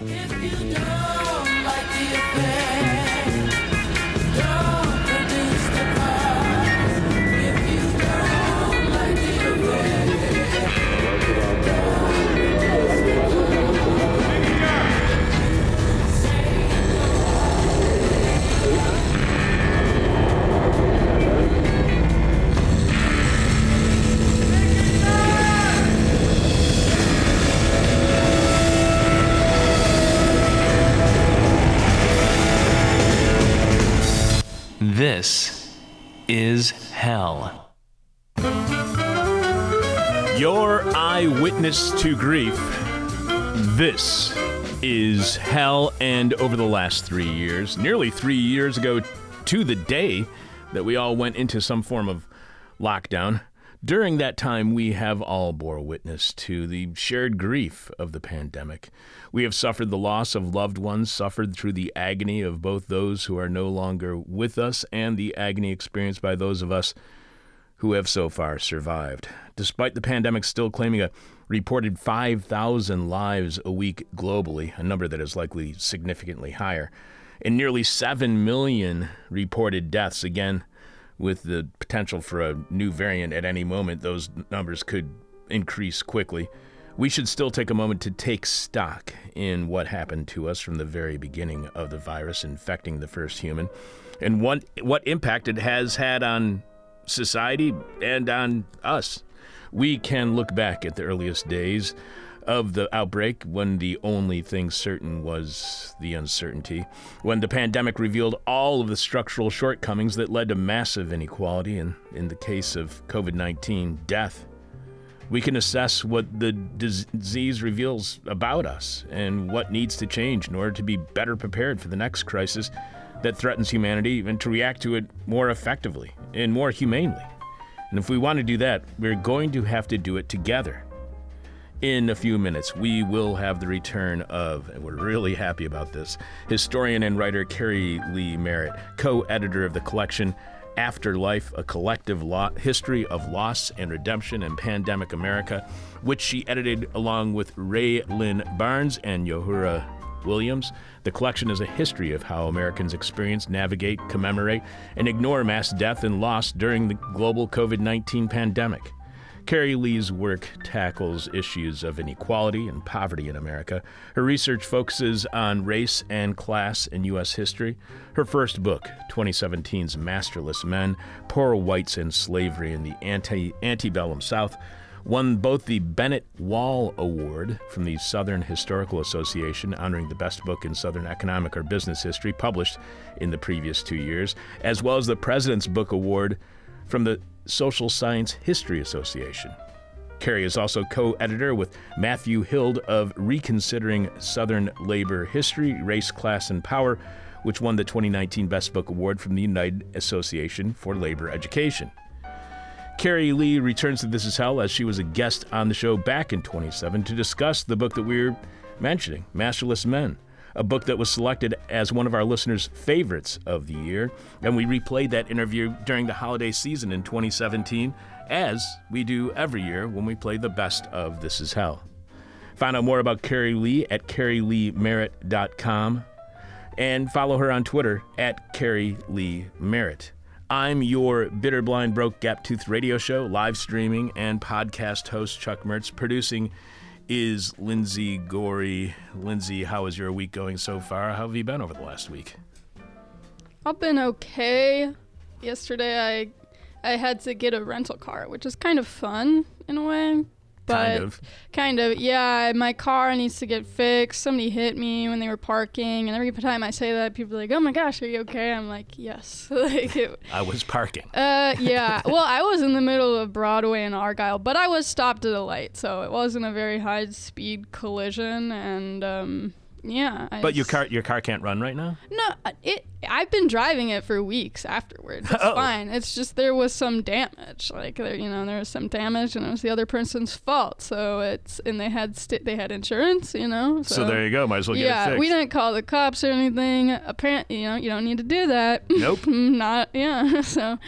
If you don't like the affair. This is hell. Your eyewitness to grief. This is hell. And over the last three years, nearly three years ago to the day that we all went into some form of lockdown, during that time, we have all bore witness to the shared grief of the pandemic. We have suffered the loss of loved ones, suffered through the agony of both those who are no longer with us and the agony experienced by those of us who have so far survived. Despite the pandemic still claiming a reported 5,000 lives a week globally, a number that is likely significantly higher, and nearly 7 million reported deaths, again, with the potential for a new variant at any moment, those numbers could increase quickly. We should still take a moment to take stock in what happened to us from the very beginning of the virus infecting the first human and what, what impact it has had on society and on us. We can look back at the earliest days of the outbreak when the only thing certain was the uncertainty, when the pandemic revealed all of the structural shortcomings that led to massive inequality and, in the case of COVID 19, death. We can assess what the disease reveals about us and what needs to change in order to be better prepared for the next crisis that threatens humanity and to react to it more effectively and more humanely. And if we want to do that, we're going to have to do it together in a few minutes, we will have the return of, and we're really happy about this, historian and writer Keri Leigh Merritt, co editor of the collection Afterlife, a collective lo- history of loss and redemption in pandemic America, which she edited along with Ray Lynn Barnes and Yohuru Williams. The collection is a history of how Americans experience, navigate, commemorate, and ignore mass death and loss during the global COVID 19 pandemic. Keri Leigh's work tackles issues of inequality and poverty in America. Her research focuses on race and class in U.S. history. Her first book, 2017's Masterless Men Poor Whites and Slavery in the Ante- Antebellum South, won both the Bennett Wall Award from the Southern Historical Association, honoring the best book in Southern economic or business history published in the previous two years, as well as the President's Book Award from the Social Science History Association. Keri is also co editor with Matthew Hild of Reconsidering Southern Labor History, Race, Class, and Power, which won the 2019 Best Book Award from the United Association for Labor Education. Keri Leigh returns to This Is Hell as she was a guest on the show back in 27 to discuss the book that we we're mentioning, Masterless Men a book that was selected as one of our listeners' favorites of the year. And we replayed that interview during the holiday season in 2017, as we do every year when we play the best of This Is Hell. Find out more about Keri Leigh at kerileighmerritt.com and follow her on Twitter at Keri Leigh Merritt. I'm your bitter, blind, broke, gap toothed radio show, live streaming, and podcast host, Chuck Mertz, producing is Lindsay Gorey. Lindsay, how is your week going so far? How have you been over the last week? I've been okay. Yesterday I I had to get a rental car, which is kind of fun in a way. But kind of. Kind of, yeah. My car needs to get fixed. Somebody hit me when they were parking, and every time I say that, people are like, "Oh my gosh, are you okay?" I'm like, "Yes." like it, I was parking. Uh, yeah. well, I was in the middle of Broadway and Argyle, but I was stopped at a light, so it wasn't a very high speed collision, and um, yeah. I but your car, your car can't run right now. No, it I've been driving it for weeks afterwards. It's Oh. fine. It's just there was some damage. Like there, you know, there was some damage, and it was the other person's fault. So it's and they had st- they had insurance. You know. So, So there you go. Might as well get it yeah, we didn't call the cops or anything. Apparently, you know, you don't need to do that. Nope. not yeah. So,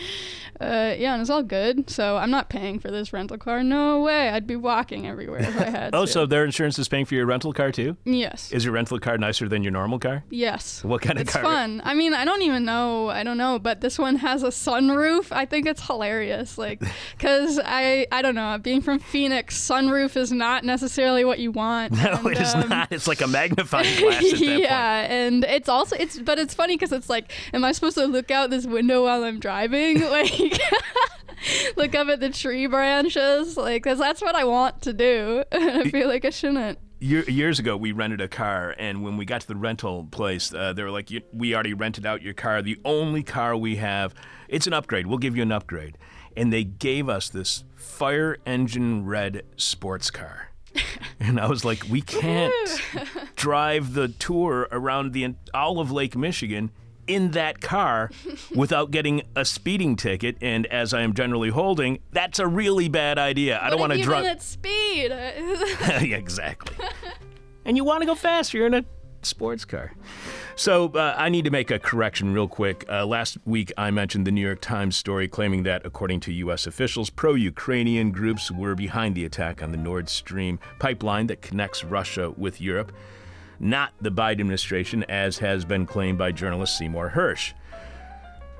uh, yeah, and it's all good. So I'm not paying for this rental car. No way. I'd be walking everywhere if I had Oh, to. so their insurance is paying for your rental car too? yes. Is your rental car nicer than your normal car? Yes. What kind of It's car? fun. I mean, I mean I don't even know. I don't know, but this one has a sunroof. I think it's hilarious. Like, cause I, I don't know. Being from Phoenix, sunroof is not necessarily what you want. No, and, it is um, not. It's like a magnifying glass at that point. yeah, and it's also it's, but it's funny because it's like, am I supposed to look out this window while I'm driving? Like, look up at the tree branches, like, cause that's what I want to do. I feel like I shouldn't. Year, years ago, we rented a car, and when we got to the rental place, uh, they were like, "We already rented out your car. The only car we have, it's an upgrade. We'll give you an upgrade." And they gave us this fire engine red sports car. And I was like, "We can't drive the tour around the all of Lake Michigan." In that car without getting a speeding ticket, and as I am generally holding, that's a really bad idea. I don't want to drive. at speed? exactly. and you want to go faster. You're in a sports car. So uh, I need to make a correction real quick. Uh, last week I mentioned the New York Times story claiming that, according to U.S. officials, pro Ukrainian groups were behind the attack on the Nord Stream pipeline that connects Russia with Europe, not the Biden administration, as has been claimed by journalist Seymour Hersh.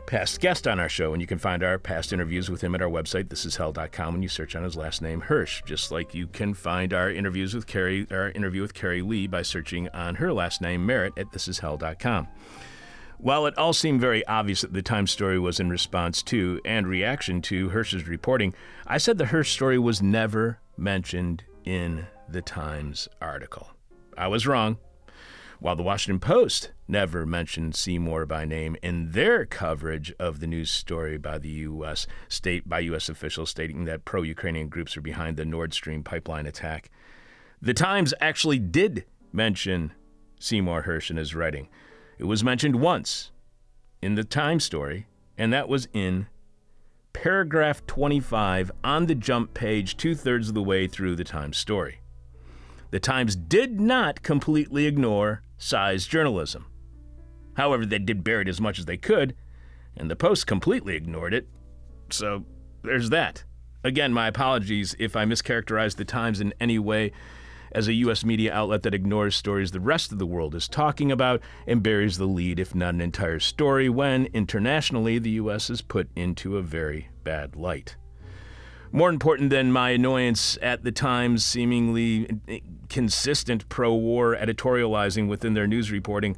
past guest on our show, and you can find our past interviews with him at our website, thisishell.com, when you search on his last name, Hersh. Just like you can find our interviews with Keri, our interview with Keri Leigh by searching on her last name, Merritt, at thisishell.com. While it all seemed very obvious that the Times story was in response to and reaction to Hersh's reporting, I said the Hersh story was never mentioned in the Times article. I was wrong while the Washington Post never mentioned Seymour by name in their coverage of the news story by the U.S. state by U.S. officials stating that pro-Ukrainian groups are behind the Nord Stream pipeline attack. The Times actually did mention Seymour Hersh in his writing. It was mentioned once in the Times story, and that was in paragraph 25 on the jump page, two thirds of the way through the Times story. The Times did not completely ignore Sy's journalism. However, they did bury it as much as they could, and the Post completely ignored it. So there's that. Again, my apologies if I mischaracterized the Times in any way as a U.S. media outlet that ignores stories the rest of the world is talking about and buries the lead, if not an entire story, when internationally the U.S. is put into a very bad light. More important than my annoyance at the Times' seemingly consistent pro war editorializing within their news reporting,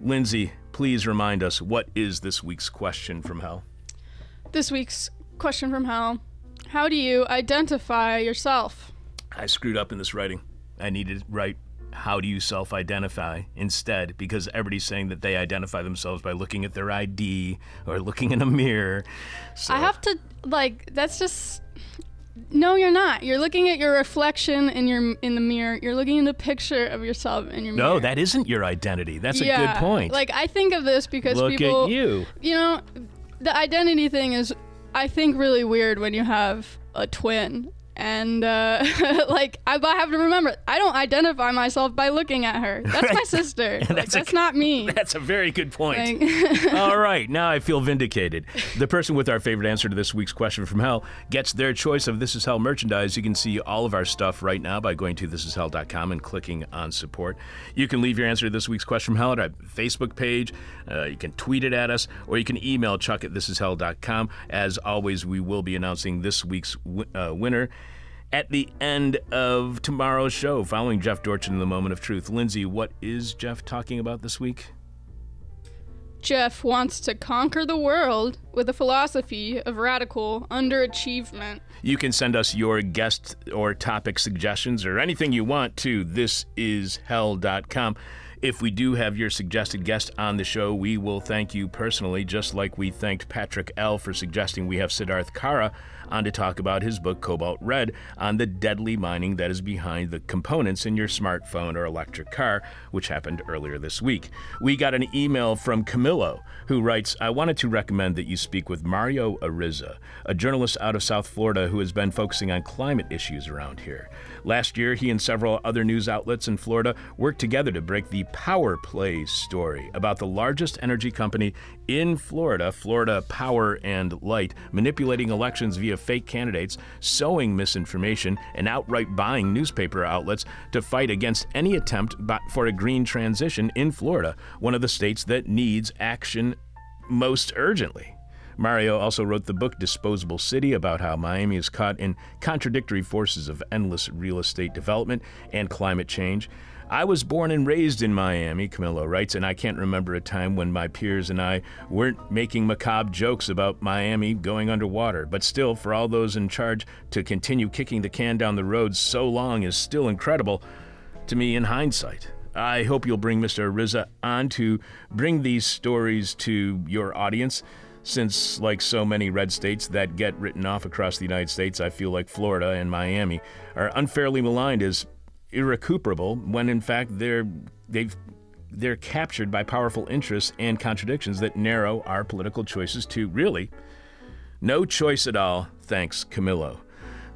Lindsay, please remind us what is this week's question from hell? This week's question from hell How do you identify yourself? I screwed up in this writing. I needed to write how do you self identify instead because everybody's saying that they identify themselves by looking at their ID or looking in a mirror. So, I have to, like, that's just. No, you're not. You're looking at your reflection in your in the mirror. You're looking at a picture of yourself in your mirror. no, that isn't your identity. That's a good point. Like I think of this because Look people at you. you know, the identity thing is, I think, really weird when you have a twin. And uh, like I, I have to remember, I don't identify myself by looking at her. That's my sister. Like, That's that's a- not me. That's a very good point. Like, All right, now I feel vindicated. The person with our favorite answer to this week's question from hell gets their choice of This Is Hell merchandise. You can see all of our stuff right now by going to thisishell.com and clicking on support. You can leave your answer to this week's question from hell at our Facebook page. Uh, you can tweet it at us, or you can email chuck at thisishell.com. As always, we will be announcing this week's wi- uh, winner at the end of tomorrow's show, following Jeff Dorchin in the moment of truth. Lindsay, what is Jeff talking about this week? Jeff wants to conquer the world with a philosophy of radical underachievement. You can send us your guest or topic suggestions or anything you want to thisishell.com. If we do have your suggested guest on the show, we will thank you personally, just like we thanked Patrick L. for suggesting we have Siddharth Kara on to talk about his book Cobalt Red on the deadly mining that is behind the components in your smartphone or electric car, which happened earlier this week. We got an email from Camillo who writes, I wanted to recommend that you speak with Mario Ariza, a journalist out of South Florida who has been focusing on climate issues around here. Last year, he and several other news outlets in Florida worked together to break the Power Play story about the largest energy company in Florida, Florida Power and Light, manipulating elections via fake candidates, sowing misinformation, and outright buying newspaper outlets to fight against any attempt for a green transition in Florida, one of the states that needs action most urgently. Mario also wrote the book Disposable City about how Miami is caught in contradictory forces of endless real estate development and climate change. I was born and raised in Miami, Camillo writes, and I can't remember a time when my peers and I weren't making macabre jokes about Miami going underwater. But still, for all those in charge to continue kicking the can down the road so long is still incredible to me in hindsight. I hope you'll bring Mr. Ariza on to bring these stories to your audience since, like so many red states that get written off across the United States, I feel like Florida and Miami are unfairly maligned as irrecuperable when in fact they're they've they're captured by powerful interests and contradictions that narrow our political choices to really no choice at all. Thanks, Camillo.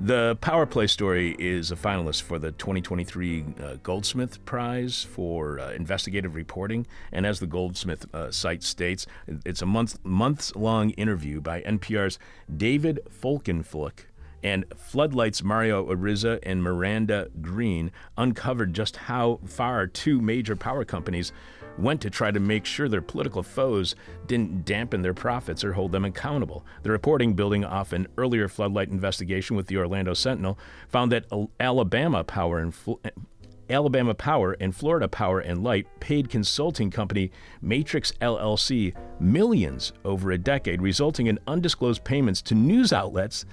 The Power Play story is a finalist for the 2023 uh, Goldsmith Prize for uh, investigative reporting, and as the Goldsmith uh, site states, it's a month months long interview by NPR's David Folkenflik and Floodlight's Mario Ariza and Miranda Green uncovered just how far two major power companies went to try to make sure their political foes didn't dampen their profits or hold them accountable. The reporting, building off an earlier floodlight investigation with the Orlando Sentinel, found that Alabama Power and Alabama Power and Florida Power and Light paid consulting company Matrix LLC millions over a decade, resulting in undisclosed payments to news outlets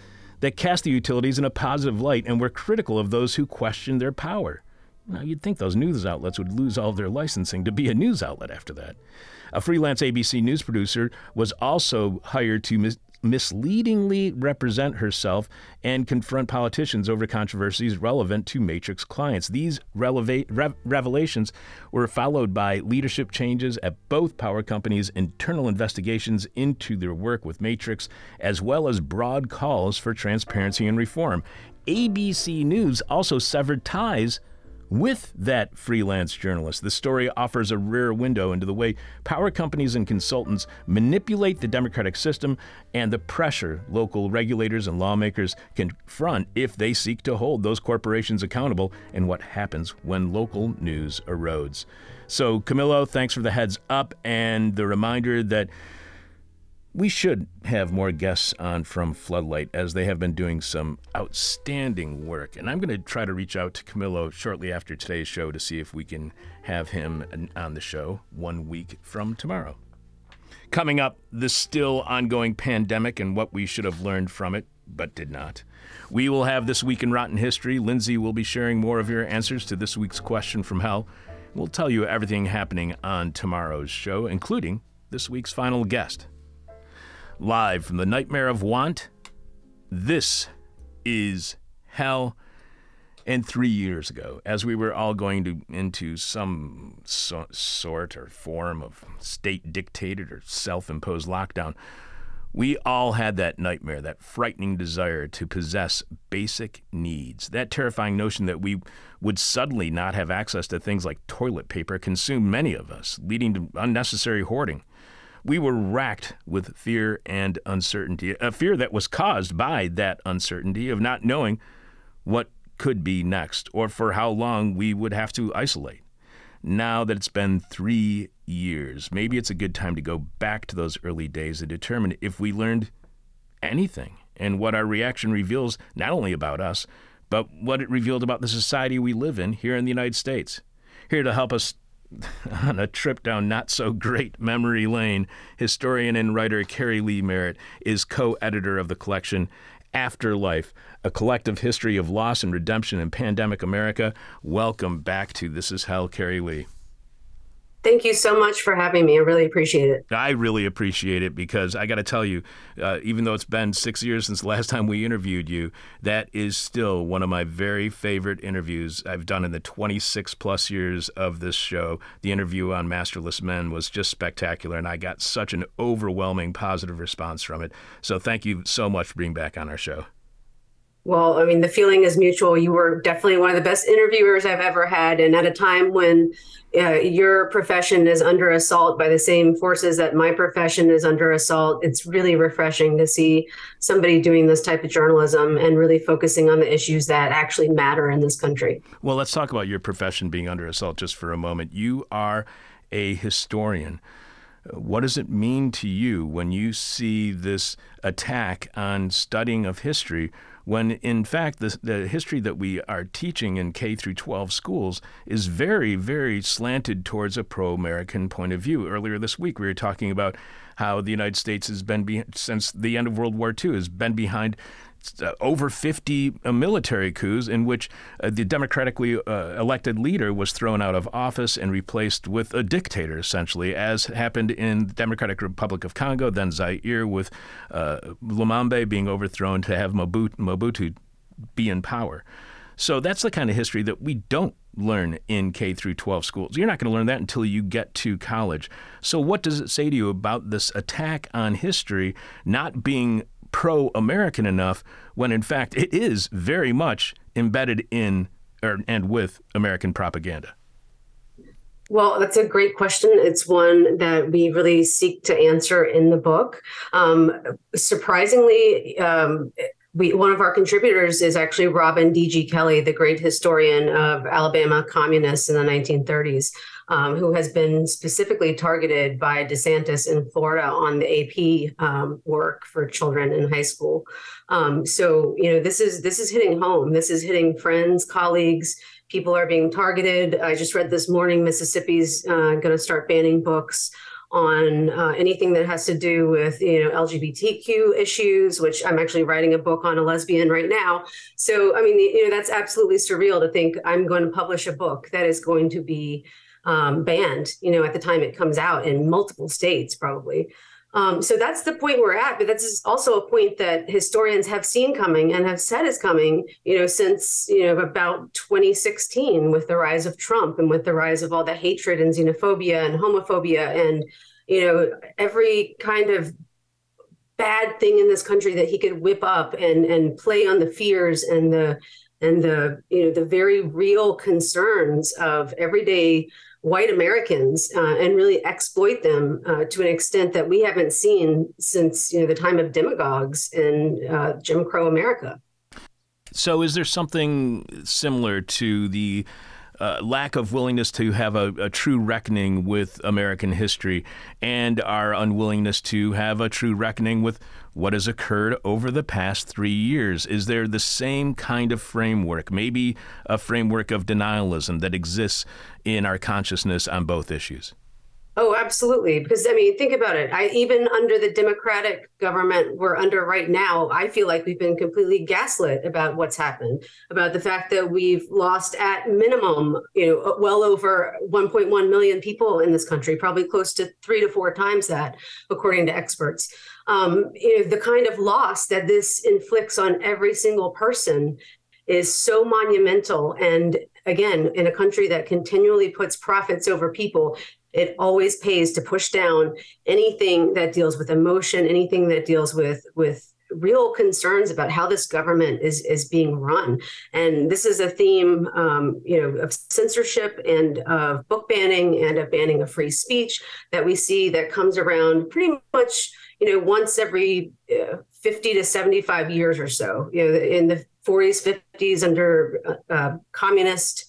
that cast the utilities in a positive light and were critical of those who questioned their power. Now, you'd think those news outlets would lose all of their licensing to be a news outlet after that. A freelance ABC news producer was also hired to mis- misleadingly represent herself and confront politicians over controversies relevant to Matrix clients. These releva- re- revelations were followed by leadership changes at both power companies, internal investigations into their work with Matrix, as well as broad calls for transparency and reform. ABC News also severed ties with that freelance journalist. The story offers a rare window into the way power companies and consultants manipulate the democratic system and the pressure local regulators and lawmakers confront if they seek to hold those corporations accountable and what happens when local news erodes. So, Camillo, thanks for the heads up and the reminder that we should have more guests on from Floodlight as they have been doing some outstanding work. And I'm going to try to reach out to Camillo shortly after today's show to see if we can have him on the show one week from tomorrow. Coming up, the still ongoing pandemic and what we should have learned from it, but did not. We will have This Week in Rotten History. Lindsay will be sharing more of your answers to this week's question from hell. We'll tell you everything happening on tomorrow's show, including this week's final guest. Live from the Nightmare of Want, this is Hell. And three years ago, as we were all going to into some so, sort or form of state dictated or self imposed lockdown, we all had that nightmare, that frightening desire to possess basic needs. That terrifying notion that we would suddenly not have access to things like toilet paper consumed many of us, leading to unnecessary hoarding. We were racked with fear and uncertainty, a fear that was caused by that uncertainty of not knowing what could be next or for how long we would have to isolate. Now that it's been three years, maybe it's a good time to go back to those early days and determine if we learned anything and what our reaction reveals not only about us, but what it revealed about the society we live in here in the United States. Here to help us on a trip down not so great memory lane, historian and writer Keri Leigh Merritt is co editor of the collection Afterlife, a collective history of loss and redemption in pandemic America. Welcome back to This Is Hell, Keri Leigh. Thank you so much for having me. I really appreciate it. I really appreciate it because I got to tell you, uh, even though it's been six years since the last time we interviewed you, that is still one of my very favorite interviews I've done in the 26 plus years of this show. The interview on Masterless Men was just spectacular, and I got such an overwhelming positive response from it. So thank you so much for being back on our show. Well, I mean, the feeling is mutual. You were definitely one of the best interviewers I've ever had. And at a time when uh, your profession is under assault by the same forces that my profession is under assault, it's really refreshing to see somebody doing this type of journalism and really focusing on the issues that actually matter in this country. Well, let's talk about your profession being under assault just for a moment. You are a historian. What does it mean to you when you see this attack on studying of history? When in fact the, the history that we are teaching in K through 12 schools is very, very slanted towards a pro-American point of view. Earlier this week, we were talking about how the United States has been be- since the end of World War II has been behind over 50 uh, military coups in which uh, the democratically uh, elected leader was thrown out of office and replaced with a dictator, essentially, as happened in the Democratic Republic of Congo, then Zaire, with uh, Lumumba being overthrown to have Mobutu, Mobutu be in power. So that's the kind of history that we don't learn in K through 12 schools. You're not going to learn that until you get to college. So what does it say to you about this attack on history not being pro American enough when in fact it is very much embedded in or, and with American propaganda? Well, that's a great question. It's one that we really seek to answer in the book. Um, surprisingly, um, we, one of our contributors is actually Robin D.G. Kelley, the great historian of Alabama communists in the 1930s um, who has been specifically targeted by DeSantis in Florida on the AP um, work for children in high school. Um, so you know this is this is hitting home. This is hitting friends, colleagues. People are being targeted. I just read this morning Mississippi's uh, going to start banning books on uh, anything that has to do with you know LGBTQ issues, which I'm actually writing a book on a lesbian right now. So I mean, you know, that's absolutely surreal to think I'm going to publish a book that is going to be um, banned, you know, at the time it comes out in multiple states, probably. Um, so that's the point we're at, but that's also a point that historians have seen coming and have said is coming, you know, since you know about 2016 with the rise of Trump and with the rise of all the hatred and xenophobia and homophobia and you know every kind of bad thing in this country that he could whip up and and play on the fears and the and the you know the very real concerns of everyday white Americans uh, and really exploit them uh, to an extent that we haven't seen since you know the time of demagogues in uh, Jim Crow America. So, is there something similar to the uh, lack of willingness to have a, a, true reckoning with American history and our unwillingness to have a true reckoning with what has occurred over the past three years? Is there the same kind of framework, maybe a framework of denialism that exists in our consciousness on both issues? Oh, absolutely. Because I mean, think about it. I even under the Democratic government we're under right now, I feel like we've been completely gaslit about what's happened, about the fact that we've lost at minimum, you know, well over 1.1 million people in this country, probably close to three to four times that, according to experts. Um, you know, the kind of loss that this inflicts on every single person is so monumental and again in a country that continually puts profits over people it always pays to push down anything that deals with emotion anything that deals with with real concerns about how this government is is being run. And this is a theme um, you know of censorship and of book banning and of banning of free speech that we see that comes around pretty much you know once every uh, 50 to 75 years or so. You know in the 40s 50s under uh, uh, communist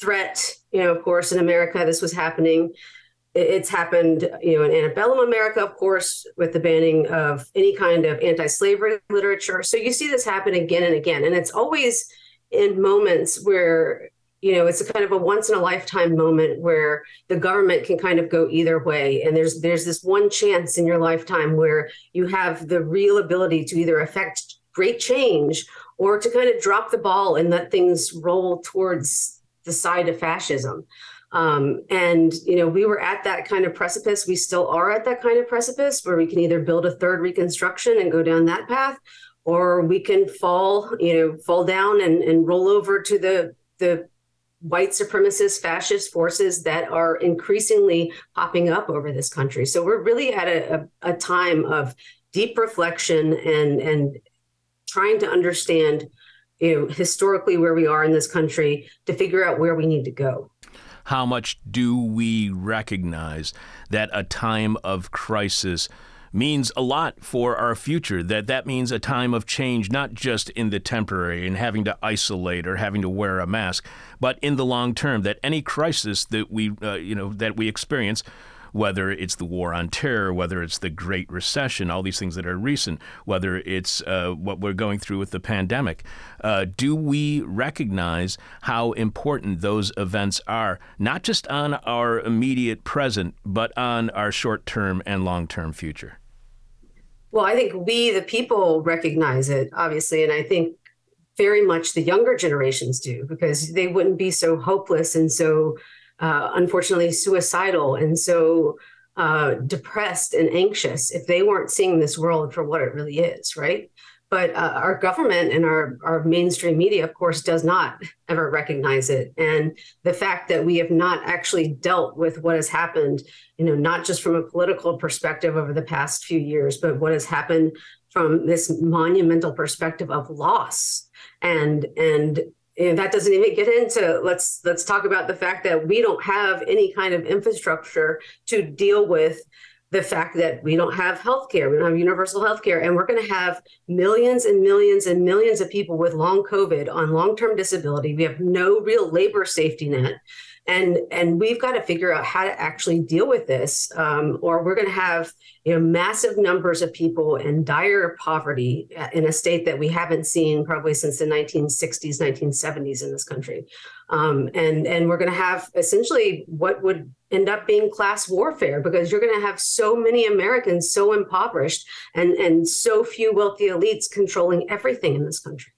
threat you know of course in america this was happening it's happened, you know, in antebellum America, of course, with the banning of any kind of anti-slavery literature. So you see this happen again and again, and it's always in moments where you know it's a kind of a once in a lifetime moment where the government can kind of go either way. And there's there's this one chance in your lifetime where you have the real ability to either affect great change or to kind of drop the ball and let things roll towards the side of fascism Um, and you know, we were at that kind of precipice. We still are at that kind of precipice where we can either build a third Reconstruction and go down that path, or we can fall, you know, fall down and, and roll over to the the white supremacist fascist forces that are increasingly popping up over this country. So we're really at a, a, a time of deep reflection and and trying to understand you know historically where we are in this country to figure out where we need to go how much do we recognize that a time of crisis means a lot for our future that that means a time of change not just in the temporary and having to isolate or having to wear a mask but in the long term that any crisis that we uh, you know that we experience whether it's the war on terror, whether it's the Great Recession, all these things that are recent, whether it's uh, what we're going through with the pandemic. Uh, do we recognize how important those events are, not just on our immediate present, but on our short term and long term future? Well, I think we, the people, recognize it, obviously. And I think very much the younger generations do because they wouldn't be so hopeless and so uh, unfortunately suicidal and so uh, depressed and anxious if they weren't seeing this world for what it really is, right? But uh, our government and our, our mainstream media, of course, does not ever recognize it. And the fact that we have not actually dealt with what has happened, you know, not just from a political perspective over the past few years, but what has happened from this monumental perspective of loss and and and that doesn't even get into let's let's talk about the fact that we don't have any kind of infrastructure to deal with the fact that we don't have healthcare, we don't have universal healthcare, and we're going to have millions and millions and millions of people with long COVID on long-term disability. We have no real labor safety net and and we've got to figure out how to actually deal with this um, or we're going to have you know massive numbers of people in dire poverty uh, in a state that we haven't seen probably since the 1960s 1970s in this country. Um, and and we're going to have essentially what would end up being class warfare because you're going to have so many americans so impoverished and and so few wealthy elites controlling everything in this country.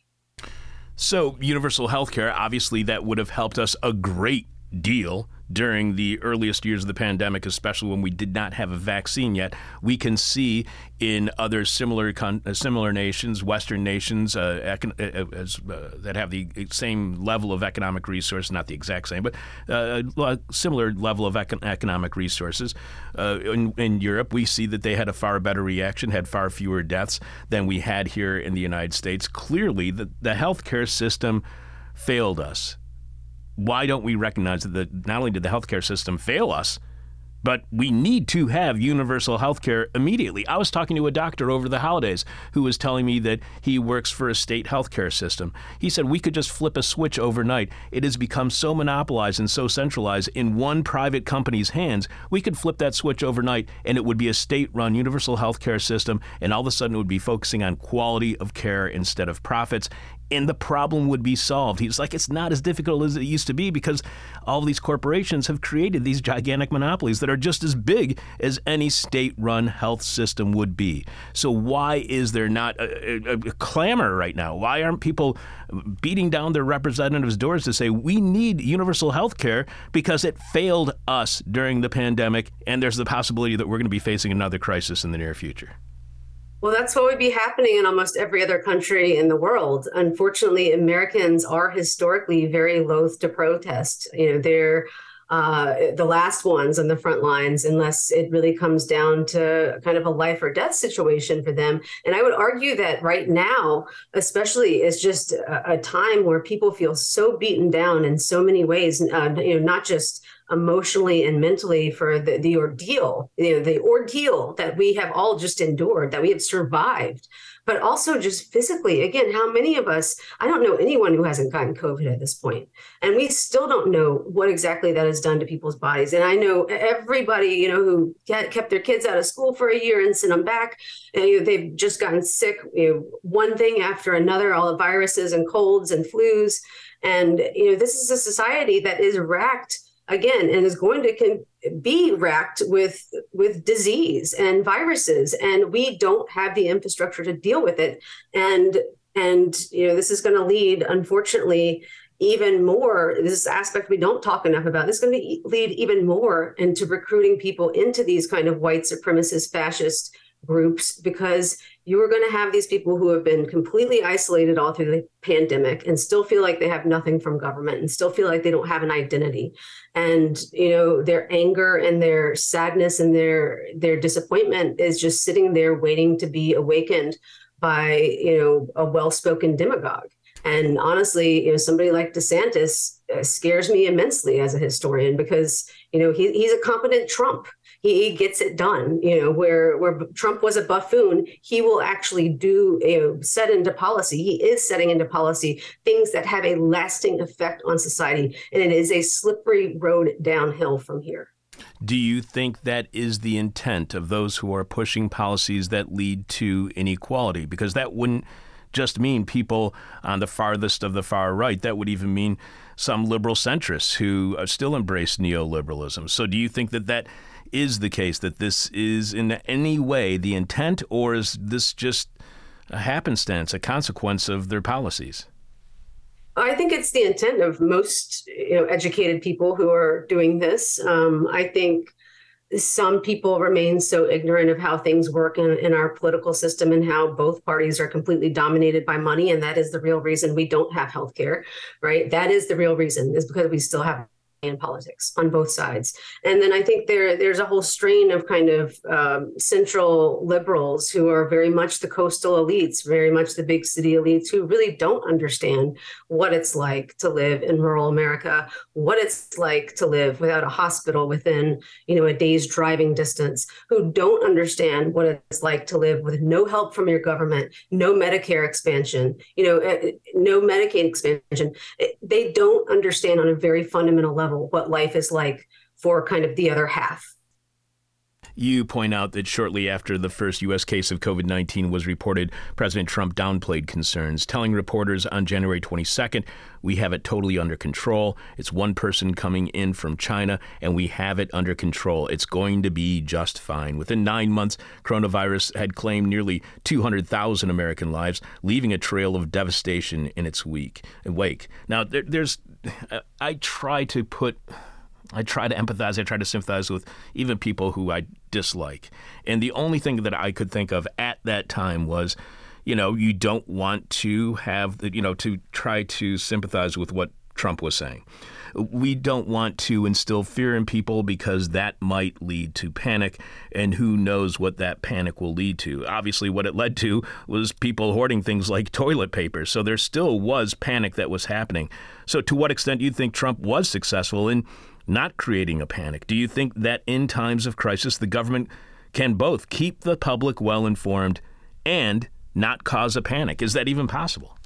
So, universal health care, obviously, that would have helped us a great deal during the earliest years of the pandemic, especially when we did not have a vaccine yet. We can see in other similar con- uh, similar nations, Western nations uh, econ- uh, uh, uh that have the same level of economic resources, not the exact same, but uh, a similar level of econ- economic resources. In, in, Europe, we see that they had a far better reaction, had far fewer deaths than we had here in the United States. Clearly, the, the healthcare system failed us why don't we recognize that not only did the healthcare system fail us, but we need to have universal health care immediately. I was talking to a doctor over the holidays who was telling me that he works for a state healthcare system. He said we could just flip a switch overnight. It has become so monopolized and so centralized in one private company's hands. We could flip that switch overnight and it would be a state run universal health care system, and all of a sudden it would be focusing on quality of care instead of profits and the problem would be solved. He's like, it's not as difficult as it used to be because all these corporations have created these gigantic monopolies that are just as big as any state run health system would be. So, why is there not a, a, a clamor right now? Why aren't people beating down their representatives' doors to say, we need universal health care because it failed us during the pandemic, and there's the possibility that we're going to be facing another crisis in the near future? Well, that's what would be happening in almost every other country in the world. Unfortunately, Americans are historically very loath to protest. You know, they're uh, the last ones on the front lines, unless it really comes down to kind of a life or death situation for them. And I would argue that right now, especially, is just a, a time where people feel so beaten down in so many ways. Uh, you know, not just emotionally and mentally for the, the ordeal, you know, the ordeal that we have all just endured, that we have survived, but also just physically. Again, how many of us, I don't know anyone who hasn't gotten COVID at this point, and we still don't know what exactly that has done to people's bodies. And I know everybody, you know, who kept their kids out of school for a year and sent them back, and you know, they've just gotten sick, you know, one thing after another, all the viruses and colds and flus. And, you know, this is a society that is racked again and is going to be racked with with disease and viruses and we don't have the infrastructure to deal with it. And and you know this is going to lead unfortunately even more this aspect we don't talk enough about this is going to lead even more into recruiting people into these kind of white supremacist fascist groups because you are going to have these people who have been completely isolated all through the pandemic and still feel like they have nothing from government and still feel like they don't have an identity. And you know their anger and their sadness and their their disappointment is just sitting there waiting to be awakened by you know a well-spoken demagogue. And honestly, you know, somebody like DeSantis uh, scares me immensely as a historian because you know he, he's a competent Trump. He, he, gets it done. You know, where where Trump was a buffoon, he will actually do you know set into policy. He is setting into policy things that have a lasting effect on society, and it is a slippery road downhill from here. Do you think that is the intent of those who are pushing policies that lead to inequality? Because that wouldn't just mean people on the farthest of the far right. That would even mean some liberal centrists who still embrace neoliberalism. So, do you think that that is the case, that this is in any way the intent, or is this just a happenstance, a consequence of their policies? I think it's the intent of most you know educated people who are doing this. Um, I think some people remain so ignorant of how things work in, in our political system and how both parties are completely dominated by money and that is the real reason we don't have health care right? That is the real reason is because we still have in politics on both sides. And then I think there there's a whole strain of kind of um, central liberals who are very much the coastal elites, very much the big city elites who really don't understand what it's like to live in rural America, what it's like to live without a hospital within you know a day's driving distance, who don't understand what it's like to live with no help from your government, no Medicare expansion, you know, eh, eh, no Medicaid expansion. They don't understand on a very fundamental level level what life is like for kind of the other half. You point out that shortly after the first U.S. case of COVID 19 was reported, President Trump downplayed concerns, telling reporters on January 22nd, We have it totally under control. It's one person coming in from China, and we have it under control. It's going to be just fine. Within nine months, coronavirus had claimed nearly 200,000 American lives, leaving a trail of devastation in its wake. Now, there, there's I try to put I try to empathize, I try to sympathize with even people who I dislike. And the only thing that I could think of at that time was, you know, you don't want to have, you know, to try to sympathize with what Trump was saying. We don't want to instill fear in people because that might lead to panic, and who knows what that panic will lead to. Obviously, what it led to was people hoarding things like toilet paper, so there still was panic that was happening. So, to what extent do you think Trump was successful in not creating a panic? Do you think that in times of crisis, the government can both keep the public well informed and not cause a panic? Is that even possible?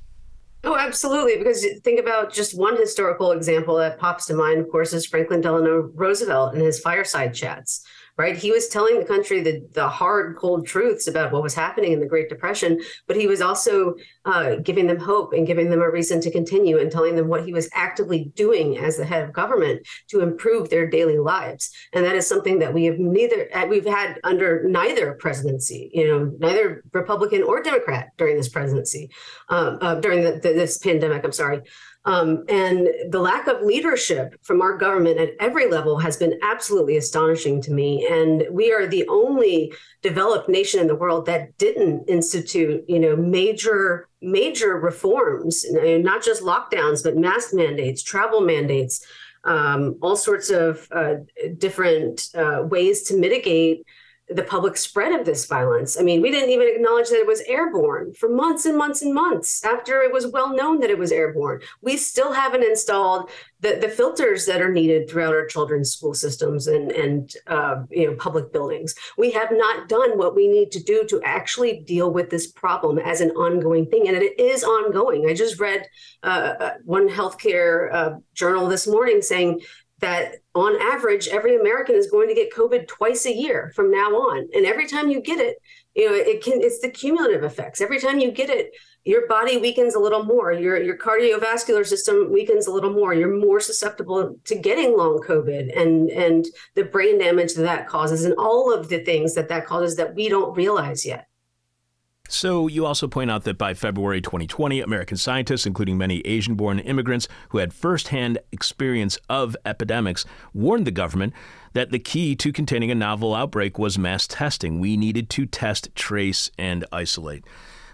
Oh, absolutely. Because think about just one historical example that pops to mind, of course, is Franklin Delano Roosevelt and his fireside chats right? He was telling the country the, the hard, cold truths about what was happening in the Great Depression, but he was also uh, giving them hope and giving them a reason to continue and telling them what he was actively doing as the head of government to improve their daily lives. And that is something that we have neither uh, we've had under neither presidency, you know, neither Republican or Democrat during this presidency, um, uh, during the, the, this pandemic. I'm sorry. Um, and the lack of leadership from our government at every level has been absolutely astonishing to me. And we are the only developed nation in the world that didn't institute, you know, major major reforms, not just lockdowns, but mask mandates, travel mandates, um, all sorts of uh, different uh, ways to mitigate the public spread of this violence. I mean, we didn't even acknowledge that it was airborne for months and months and months after it was well known that it was airborne. We still haven't installed the, the filters that are needed throughout our children's school systems and, and uh, you know, public buildings. We have not done what we need to do to actually deal with this problem as an ongoing thing. And it is ongoing. I just read uh, uh one healthcare uh, journal this morning saying that on average, every American is going to get COVID twice a year from now on. And every time you get it, you know, it can it's the cumulative effects. Every time you get it, your body weakens a little more. Your your cardiovascular system weakens a little more. You're more susceptible to getting long COVID and and the brain damage that that causes and all of the things that that causes that we don't realize yet. So, you also point out that by February 2020, American scientists, including many Asian born immigrants who had firsthand experience of epidemics, warned the government that the key to containing a novel outbreak was mass testing. We needed to test, trace, and isolate.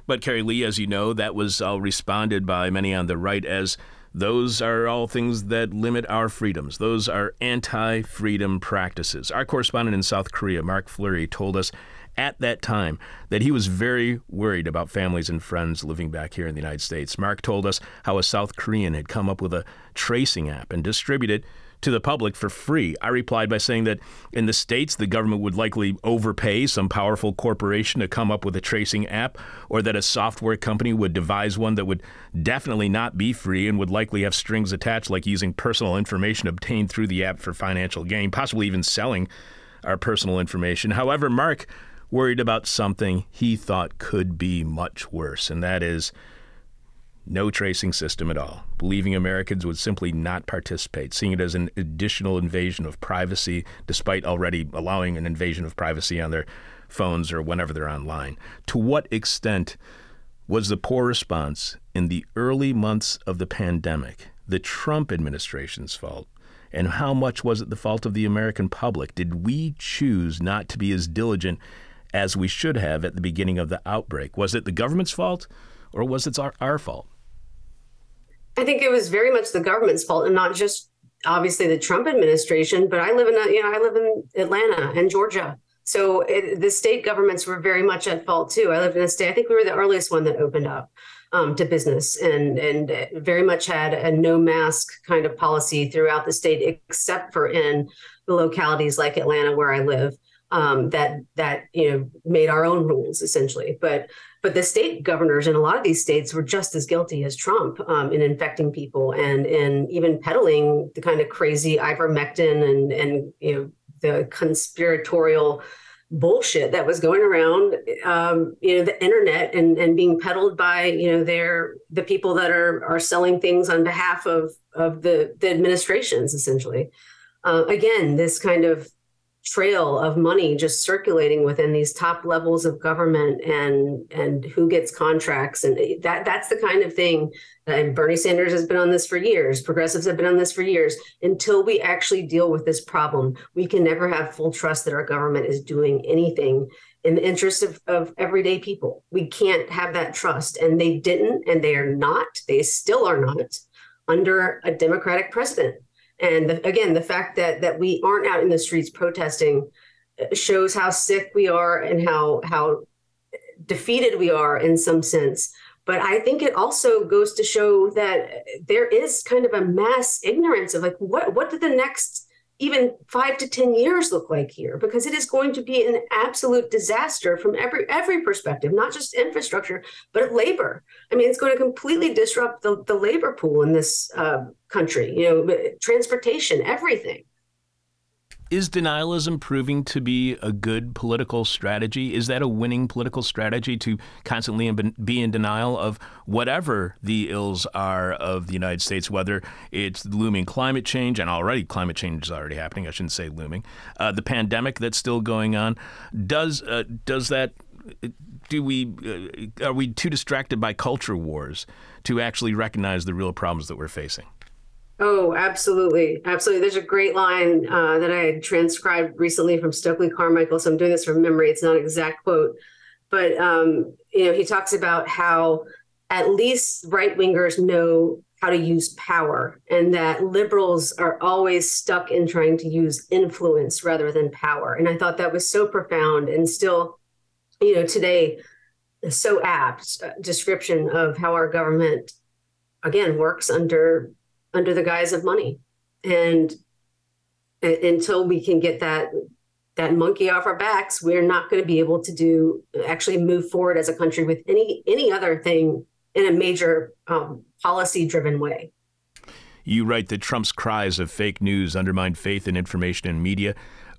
But, Keri Leigh, as you know, that was all responded by many on the right as those are all things that limit our freedoms. Those are anti freedom practices. Our correspondent in South Korea, Mark Fleury, told us at that time that he was very worried about families and friends living back here in the United States. Mark told us how a South Korean had come up with a tracing app and distributed it to the public for free. I replied by saying that in the States, the government would likely overpay some powerful corporation to come up with a tracing app, or that a software company would devise one that would definitely not be free and would likely have strings attached, like using personal information obtained through the app for financial gain, possibly even selling our personal information. However, Mark worried about something he thought could be much worse, and that is no tracing system at all, believing Americans would simply not participate, seeing it as an additional invasion of privacy, despite already allowing an invasion of privacy on their phones or whenever they're online. To what extent was the poor response in the early months of the pandemic the Trump administration's fault? And how much was it the fault of the American public? Did we choose not to be as diligent as we should have at the beginning of the outbreak? Was it the government's fault or was it our, our fault? I think it was very much the government's fault and not just obviously the Trump administration, but I live in, a, you know, I live in Atlanta and Georgia. So it, the state governments were very much at fault too. I lived in a state, I think we were the earliest one that opened up um, to business and, and very much had a no mask kind of policy throughout the state, except for in the localities like Atlanta where I live um, that that you know made our own rules essentially. But but the state governors in a lot of these states were just as guilty as Trump um, in infecting people and in even peddling the kind of crazy ivermectin and and you know the conspiratorial bullshit that was going around um, you know the internet and and being peddled by you know their the people that are are selling things on behalf of of the the administrations essentially uh, again this kind of trail of money just circulating within these top levels of government and and who gets contracts. And that that's the kind of thing and Bernie Sanders has been on this for years progressives have been on this for years until we actually deal with this problem we can never have full trust that our government is doing anything in the interest of, of everyday people. We can't have that trust and they didn't and they are not they still are not under a democratic president and the, again, the fact that that we aren't out in the streets protesting uh, shows how sick we are and how how defeated we are in some sense. But I think it also goes to show that there is kind of a mass ignorance of like what what did the next even five to 10 years look like here? Because it is going to be an absolute disaster from every every perspective, not just infrastructure, but labor. I mean, it's going to completely disrupt the, the labor pool in this uh, country, you know, transportation, everything. Is denialism proving to be a good political strategy? Is that a winning political strategy to constantly be in denial of whatever the ills are of the United States, whether it's looming climate change, and already climate change is already happening, I shouldn't say looming, uh, the pandemic that's still going on? Does, uh, does that do we uh, are we too distracted by culture wars to actually recognize the real problems that we're facing? Oh, absolutely. Absolutely. There's a great line uh, that I transcribed recently from Stokely Carmichael. So I'm doing this from memory. It's not an exact quote, but um, you know, he talks about how at least right wingers know how to use power and that liberals are always stuck in trying to use influence rather than power. And I thought that was so profound and still, you know, today so apt uh, description of how our government again works under under the guise of money. And until we can get that that monkey off our backs, we're not going to be able to do actually move forward as a country with any any other thing in a major um, policy driven way. You write that Trump's cries of fake news undermine faith in information and media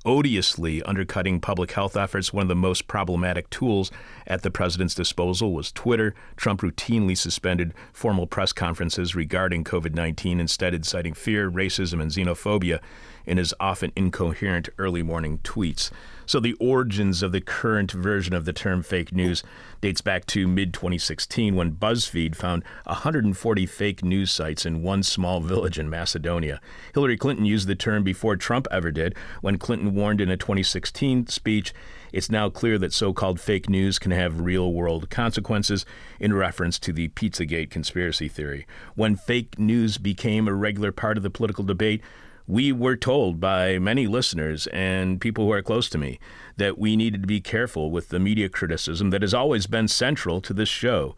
odiously undercutting public health efforts. One of the most problematic tools at the president's disposal was Twitter. Trump routinely suspended formal press conferences regarding COVID 19, instead, inciting fear, racism, and xenophobia in his often incoherent early morning tweets. So the origins of the current version of the term fake news dates back to mid 2016 when BuzzFeed found 140 fake news sites in one small village in Macedonia. Hillary Clinton used the term before Trump ever did when Clinton warned in a 2016 speech it's now clear that so called fake news can have real world consequences in reference to the Pizzagate conspiracy theory. When fake news became a regular part of the political debate, we were told by many listeners and people who are close to me that we needed to be careful with the media criticism that has always been central to this show.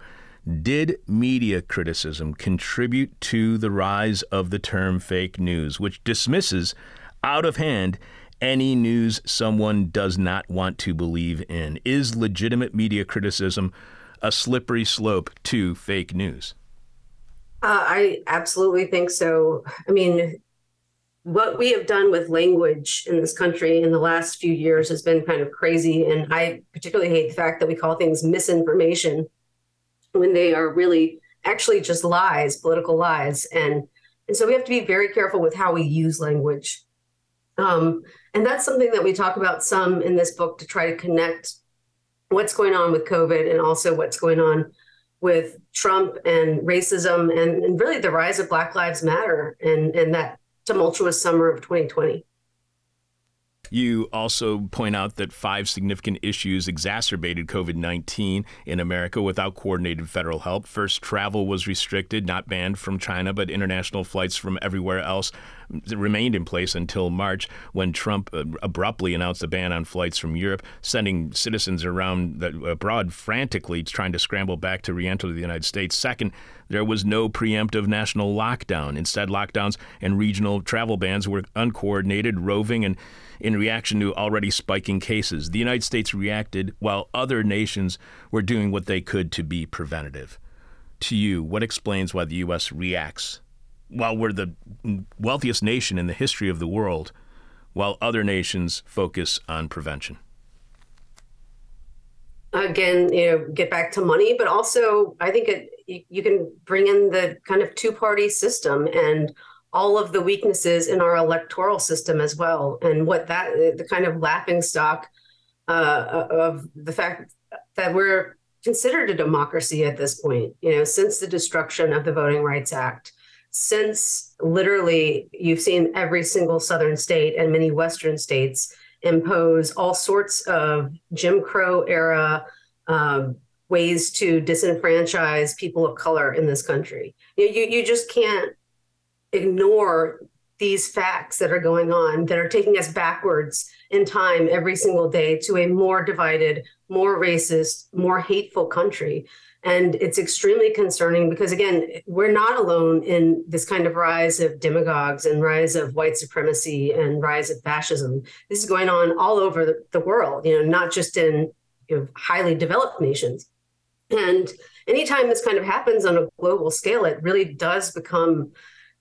Did media criticism contribute to the rise of the term fake news, which dismisses out of hand any news someone does not want to believe in? Is legitimate media criticism a slippery slope to fake news? Uh, I absolutely think so. I mean, what we have done with language in this country in the last few years has been kind of crazy. And I particularly hate the fact that we call things misinformation when they are really actually just lies, political lies. And and so we have to be very careful with how we use language. Um, and that's something that we talk about some in this book to try to connect what's going on with COVID and also what's going on with Trump and racism and, and really the rise of Black Lives Matter and, and that tumultuous summer of 2020. You also point out that five significant issues exacerbated COVID 19 in America without coordinated federal help. First, travel was restricted, not banned from China, but international flights from everywhere else remained in place until March when Trump uh, abruptly announced a ban on flights from Europe, sending citizens around the, abroad frantically trying to scramble back to re enter the United States. Second, there was no preemptive national lockdown. Instead, lockdowns and regional travel bans were uncoordinated, roving, and in reaction to already spiking cases. The United States reacted while other nations were doing what they could to be preventative. To you, what explains why the U.S. reacts while we're the wealthiest nation in the history of the world, while other nations focus on prevention? Again, you know, get back to money, but also I think it, you can bring in the kind of two party system and all of the weaknesses in our electoral system as well, and what that the kind of laughing stock uh, of the fact that we're considered a democracy at this point. You know, since the destruction of the Voting Rights Act, since literally you've seen every single southern state and many western states impose all sorts of Jim Crow era um, ways to disenfranchise people of color in this country. You, you, you just can't ignore these facts that are going on that are taking us backwards in time every single day to a more divided, more racist, more hateful country. And it's extremely concerning because, again, we're not alone in this kind of rise of demagogues and rise of white supremacy and rise of fascism. This is going on all over the, world, you know, not just in you know, highly developed nations. And anytime this kind of happens on a global scale, it really does become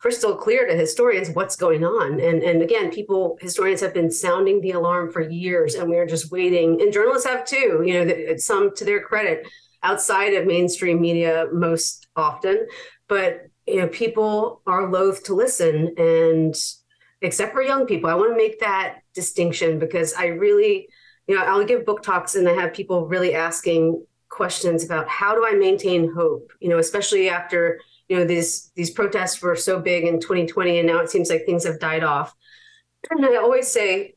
crystal clear to historians what's going on. And, and again, people, historians have been sounding the alarm for years, and we're just waiting. And journalists have too, you know, uh, some to their credit outside of mainstream media most often. But, you know, people are loath to listen. And except for young people, I want to make that distinction because I really, you know, I'll give book talks and I have people really asking questions about how do I maintain hope, you know, especially after you know these these protests were so big in 2020 and now it seems like things have died off. And i always say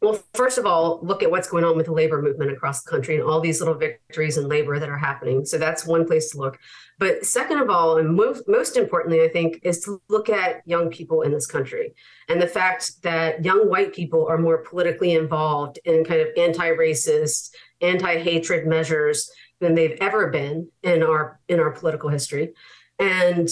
well first of all look at what's going on with the labor movement across the country and all these little victories in labor that are happening. So that's one place to look. But second of all and most, most importantly i think is to look at young people in this country and the fact that young white people are more politically involved in kind of anti-racist anti-hatred measures than they've ever been in our in our political history and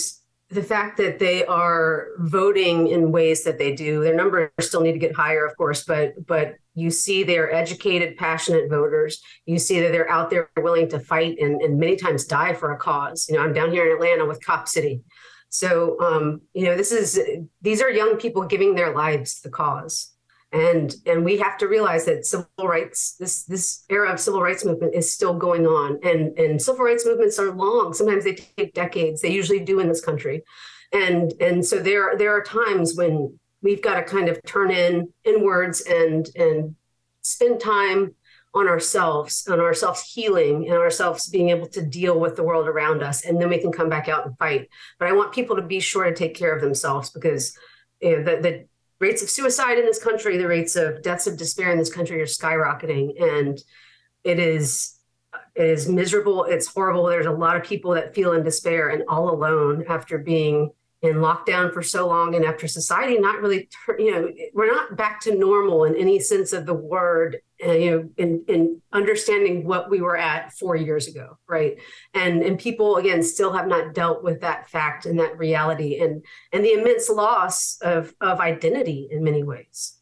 the fact that they are voting in ways that they do their numbers still need to get higher of course but but you see they're educated passionate voters. You see that they're out there willing to fight and, and many times die for a cause. You know i'm down here in atlanta with cop city. So um, you know this is these are young people giving their lives to the cause and and we have to realize that civil rights this this era of civil rights movement is still going on and and civil rights movements are long sometimes they take decades they usually do in this country and and so there there are times when we've got to kind of turn in inwards and and spend time on ourselves, on ourselves healing and ourselves being able to deal with the world around us. And then we can come back out and fight. But I want people to be sure to take care of themselves because you know, the, the rates of suicide in this country, the rates of deaths of despair in this country are skyrocketing. And it is it is miserable. It's horrible. There's a lot of people that feel in despair and all alone after being in lockdown for so long and after society not really you know we're not back to normal in any sense of the word uh, you know in, in understanding what we were at four years ago right and and people again still have not dealt with that fact and that reality and and the immense loss of of identity in many ways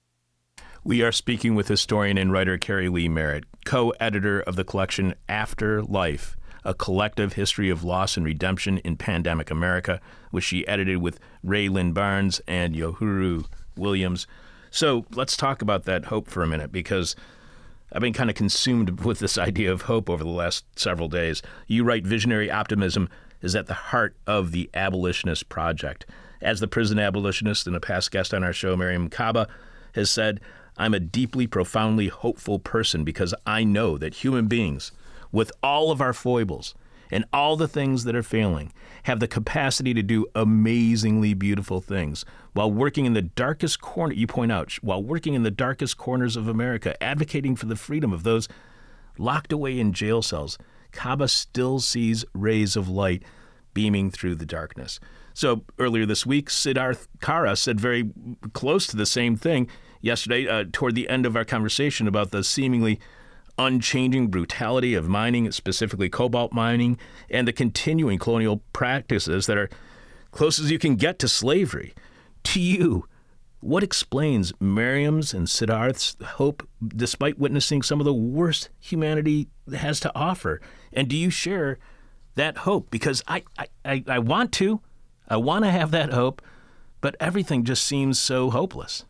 we are speaking with historian and writer Keri Leigh Merritt, co editor of the collection After Life a collective history of loss and redemption in pandemic America, which she edited with Rae Lynn Barnes and Yohuru Williams. So let's talk about that hope for a minute because I've been kind of consumed with this idea of hope over the last several days. You write visionary optimism is at the heart of the abolitionist project. As the prison abolitionist and a past guest on our show, Mariame Kaba, has said, I'm a deeply, profoundly hopeful person because I know that human beings with all of our foibles and all the things that are failing, have the capacity to do amazingly beautiful things while working in the darkest corner, you point out, while working in the darkest corners of America, advocating for the freedom of those locked away in jail cells. Kaba still sees rays of light beaming through the darkness. So earlier this week, Siddharth Kara said very close to the same thing yesterday uh, toward the end of our conversation about the seemingly unchanging brutality of mining, specifically cobalt mining, and the continuing colonial practices that are close as you can get to slavery. To you, what explains Miriam's and Siddharth's hope despite witnessing some of the worst humanity has to offer? And do you share that hope? Because I, I, I want to. I want to have that hope, but everything just seems so hopeless.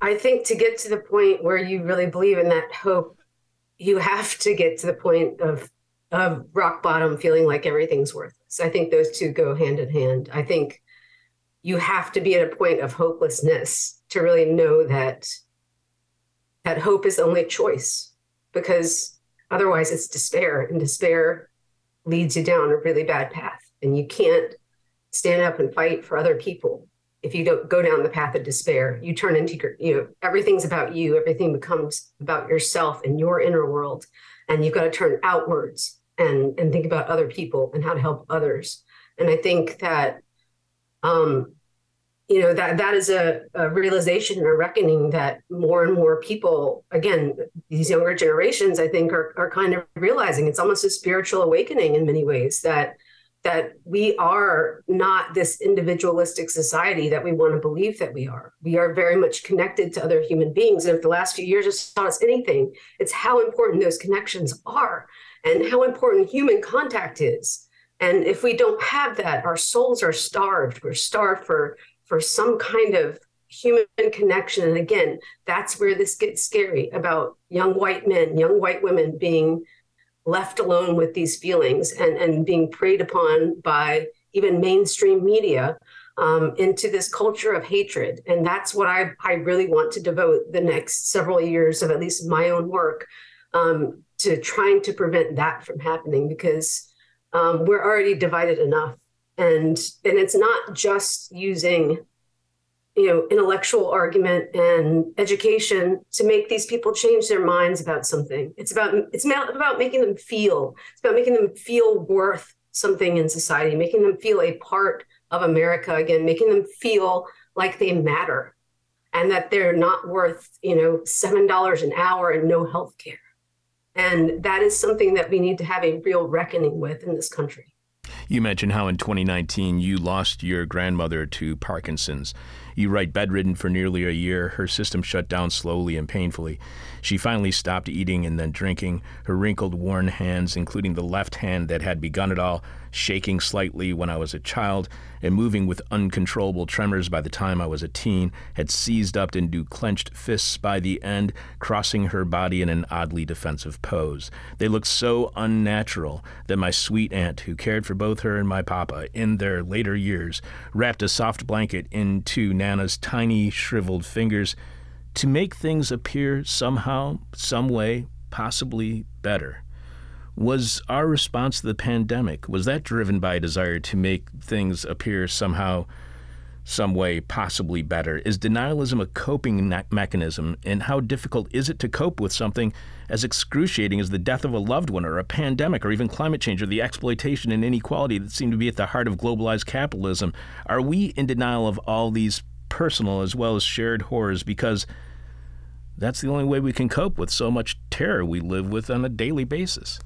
I think to get to the point where you really believe in that hope, you have to get to the point of of rock bottom, feeling like everything's worthless. I think those two go hand in hand. I think you have to be at a point of hopelessness to really know that that hope is the only choice, because otherwise it's despair, and despair leads you down a really bad path, and you can't stand up and fight for other people if you don't go down the path of despair you turn into your you know everything's about you everything becomes about yourself and your inner world and you've got to turn outwards and and think about other people and how to help others. And i think that um you know that that is a, a realization a reckoning that more and more people again these younger generations i think are, are kind of realizing it's almost a spiritual awakening in many ways that that we are not this individualistic society that we want to believe that we are. We are very much connected to other human beings. And if the last few years has taught us anything, it's how important those connections are and how important human contact is. And if we don't have that, our souls are starved. We're starved for, for some kind of human connection. And again, that's where this gets scary about young white men, young white women being left alone with these feelings and, and being preyed upon by even mainstream media um, into this culture of hatred. And that's what I, I really want to devote the next several years of at least my own work um, to trying to prevent that from happening because um, we're already divided enough. And, and it's not just using you know intellectual argument and education to make these people change their minds about something. It's about it's about making them feel it's about making them feel worth something in society making them feel a part of america again making them feel like they matter and that they're not worth you know seven dollars an hour and no health care. And that is something that we need to have a real reckoning with in this country. You mentioned how in 2019 you lost your grandmother to Parkinson's. You write bedridden for nearly a year, her system shut down slowly and painfully. She finally stopped eating and then drinking, her wrinkled, worn hands, including the left hand that had begun it all, shaking slightly when I was a child and moving with uncontrollable tremors by the time I was a teen, had seized up into clenched fists by the end, crossing her body in an oddly defensive pose. They looked so unnatural that my sweet aunt, who cared for both her and my papa in their later years, wrapped a soft blanket into Nana's tiny, shriveled fingers to make things appear somehow, some way, possibly better. Was our response to the pandemic, was that driven by a desire to make things appear somehow, some way, possibly better? Is denialism a coping mechanism? And how difficult is it to cope with something as excruciating as the death of a loved one, or a pandemic, or even climate change, or the exploitation and inequality that seem to be at the heart of globalized capitalism? Are we in denial of all these personal as well as shared horrors because that's the only way we can cope with so much terror we live with on a daily basis?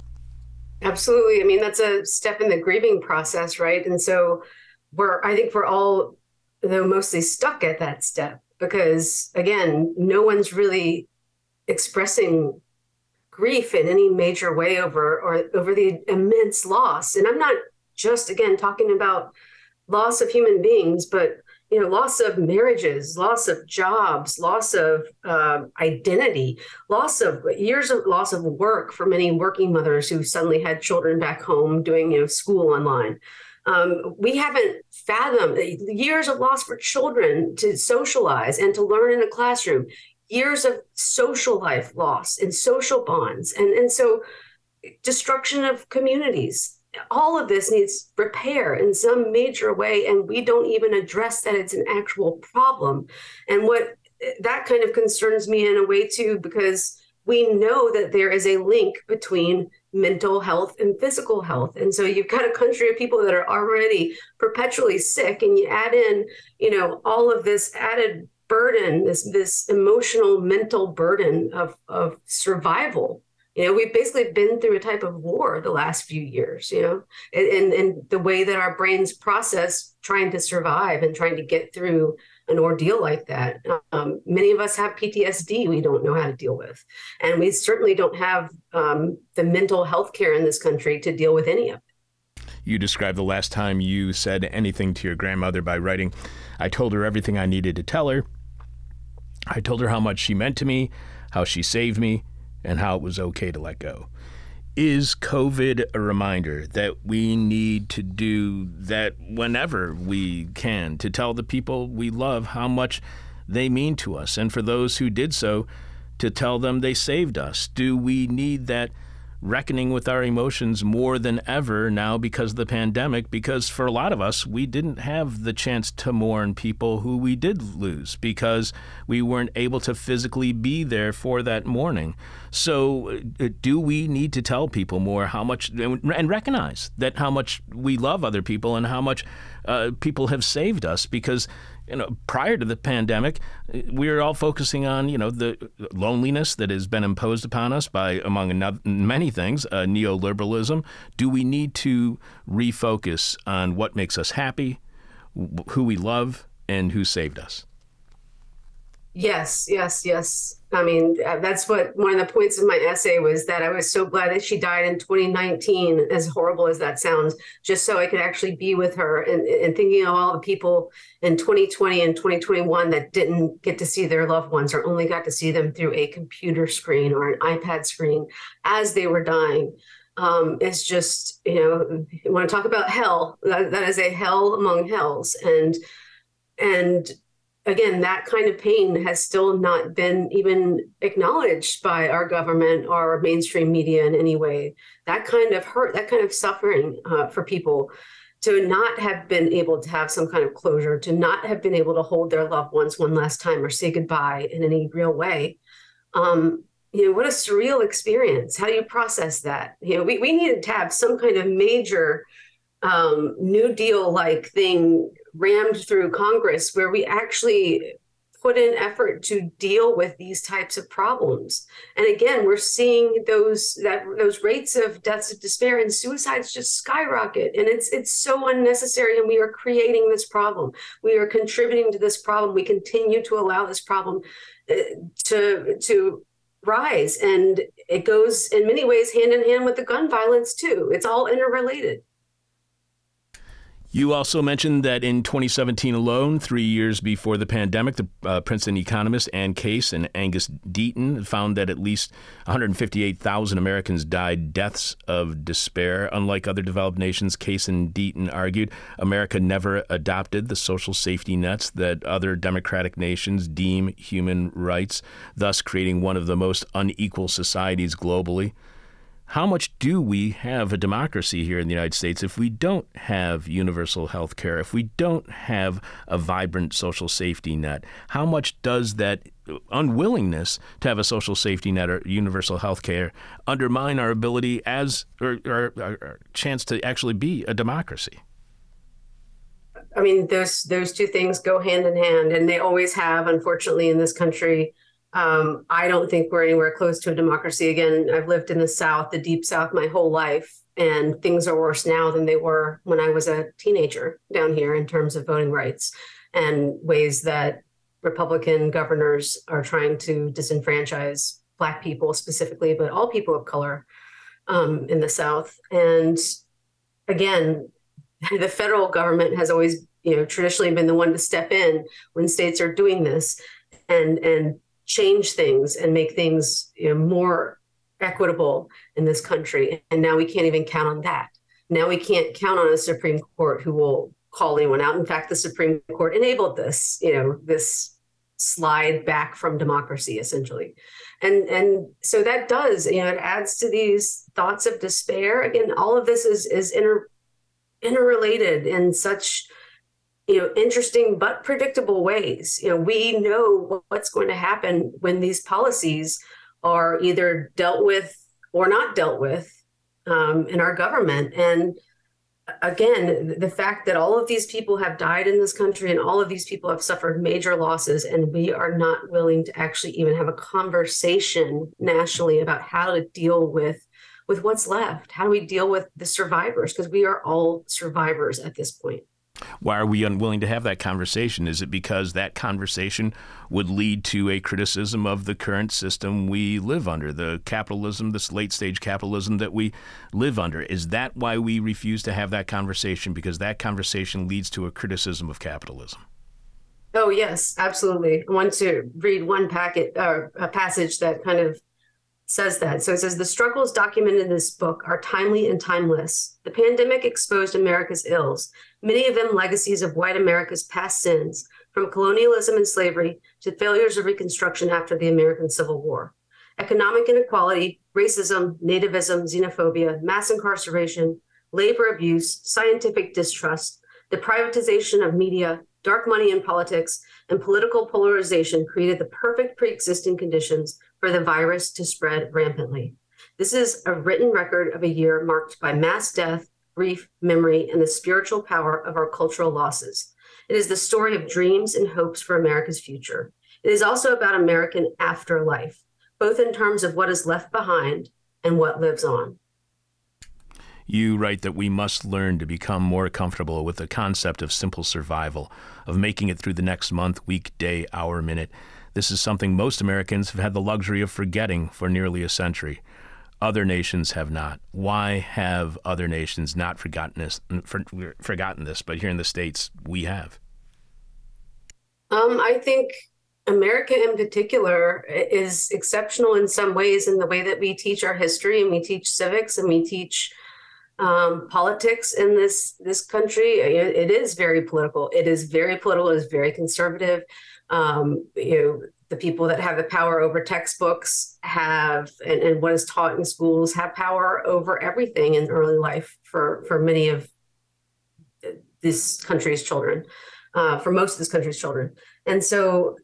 Absolutely. I mean, that's a step in the grieving process, right? And so we're, I think we're all, though, mostly stuck at that step because, again, no one's really expressing grief in any major way over or over the immense loss. And I'm not just, again, talking about loss of human beings, but you know loss of marriages loss of jobs loss of uh, identity loss of years of loss of work for many working mothers who suddenly had children back home doing you know school online. Um, we haven't fathomed years of loss for children to socialize and to learn in a classroom years of social life loss and social bonds and and so destruction of communities all of this needs repair in some major way and we don't even address that it's an actual problem. And what that kind of concerns me in a way too because we know that there is a link between mental health and physical health. And so you've got a country of people that are already perpetually sick and you add in you know all of this added burden this this emotional mental burden of of survival you know we've basically been through a type of war the last few years you know and and the way that our brains process trying to survive and trying to get through an ordeal like that. Um, many of us have ptsd we don't know how to deal with and we certainly don't have um, the mental health care in this country to deal with any of it. You described the last time you said anything to your grandmother by writing i told her everything i needed to tell her. I told her how much she meant to me how she saved me and how it was okay to let go. Is COVID a reminder that we need to do that whenever we can to tell the people we love how much they mean to us? And for those who did so, to tell them they saved us? Do we need that? Reckoning with our emotions more than ever now because of the pandemic. Because for a lot of us, we didn't have the chance to mourn people who we did lose because we weren't able to physically be there for that mourning. So, uh, do we need to tell people more how much and recognize that how much we love other people and how much uh, people have saved us? Because you know, prior to the pandemic, we were all focusing on, you know, the loneliness that has been imposed upon us by, among another, many things, uh, neoliberalism. Do we need to refocus on what makes us happy, who we love, and who saved us? Yes, yes, yes. I mean, uh, that's what one of the points of my essay was that I was so glad that she died in 2019, as horrible as that sounds, just so I could actually be with her and, and thinking of all the people in 2020 and 2021 that didn't get to see their loved ones or only got to see them through a computer screen or an iPad screen as they were dying. Um, it's just, you know, you want to talk about hell, that, that is a hell among hells. And, and again, that kind of pain has still not been even acknowledged by our government or mainstream media in any way. That kind of hurt, that kind of suffering uh, for people to not have been able to have some kind of closure, to not have been able to hold their loved ones one last time or say goodbye in any real way. Um, you know, what a surreal experience. How do you process that? You know, we, we needed to have some kind of major um, New Deal like thing rammed through Congress where we actually put in effort to deal with these types of problems. And again, we're seeing those that those rates of deaths of despair and suicides just skyrocket. And it's it's so unnecessary. And we are creating this problem. We are contributing to this problem. We continue to allow this problem uh, to to rise. And it goes in many ways hand in hand with the gun violence too. It's all interrelated You also mentioned that in 2017 alone, three years before the pandemic, the uh, Princeton economist Anne Case and Angus Deaton found that at least 158,000 Americans died deaths of despair. Unlike other developed nations, Case and Deaton argued America never adopted the social safety nets that other democratic nations deem human rights, thus creating one of the most unequal societies globally how much do we have a democracy here in the United States if we don't have universal health care, if we don't have a vibrant social safety net? How much does that unwillingness to have a social safety net or universal health care undermine our ability as or, or, our chance to actually be a democracy? I mean, those those two things go hand in hand, and they always have, unfortunately, in this country. Um, I don't think we're anywhere close to a democracy again. I've lived in the South, the deep South, my whole life, and things are worse now than they were when I was a teenager down here in terms of voting rights and ways that Republican governors are trying to disenfranchise Black people specifically, but all people of color um, in the South. And again, the federal government has always, you know, traditionally been the one to step in when states are doing this and and change things and make things you know, more equitable in this country. And now we can't even count on that. Now we can't count on a Supreme Court who will call anyone out. In fact, the Supreme Court enabled this, you know, this slide back from democracy essentially. And and so that does, you know, it adds to these thoughts of despair. Again, all of this is is inter interrelated in such you know interesting but predictable ways. You know we know what's going to happen when these policies are either dealt with or not dealt with um, in our government. And again the fact that all of these people have died in this country and all of these people have suffered major losses and we are not willing to actually even have a conversation nationally about how to deal with with what's left how do we deal with the survivors? Because we are all survivors at this point why are we unwilling to have that conversation? Is it because that conversation would lead to a criticism of the current system we live under, the capitalism, this late stage capitalism that we live under? Is that why we refuse to have that conversation? Because that conversation leads to a criticism of capitalism. Oh yes, absolutely. I want to read one packet or uh, a passage that kind of says that. So it says the struggles documented in this book are timely and timeless. The pandemic exposed America's ills, many of them legacies of white America's past sins, from colonialism and slavery to failures of Reconstruction after the American Civil War. Economic inequality, racism, nativism, xenophobia, mass incarceration, labor abuse, scientific distrust, the privatization of media, dark money in politics, and political polarization created the perfect pre existing conditions for the virus to spread rampantly. This is a written record of a year marked by mass death, grief, memory, and the spiritual power of our cultural losses. It is the story of dreams and hopes for America's future. It is also about American afterlife, both in terms of what is left behind and what lives on. You write that we must learn to become more comfortable with the concept of simple survival, of making it through the next month, week, day, hour, minute. This is something most Americans have had the luxury of forgetting for nearly a century. Other nations have not. Why have other nations not forgotten this? For, forgotten this, but here in the states, we have. Um, I think America, in particular, is exceptional in some ways in the way that we teach our history and we teach civics and we teach um, politics in this this country. It, it is very political. It is very political. It is very conservative um, you know the people that have the power over textbooks have and, and what is taught in schools have power over everything in early life for for many of this country's children uh, for most of this country's children. And so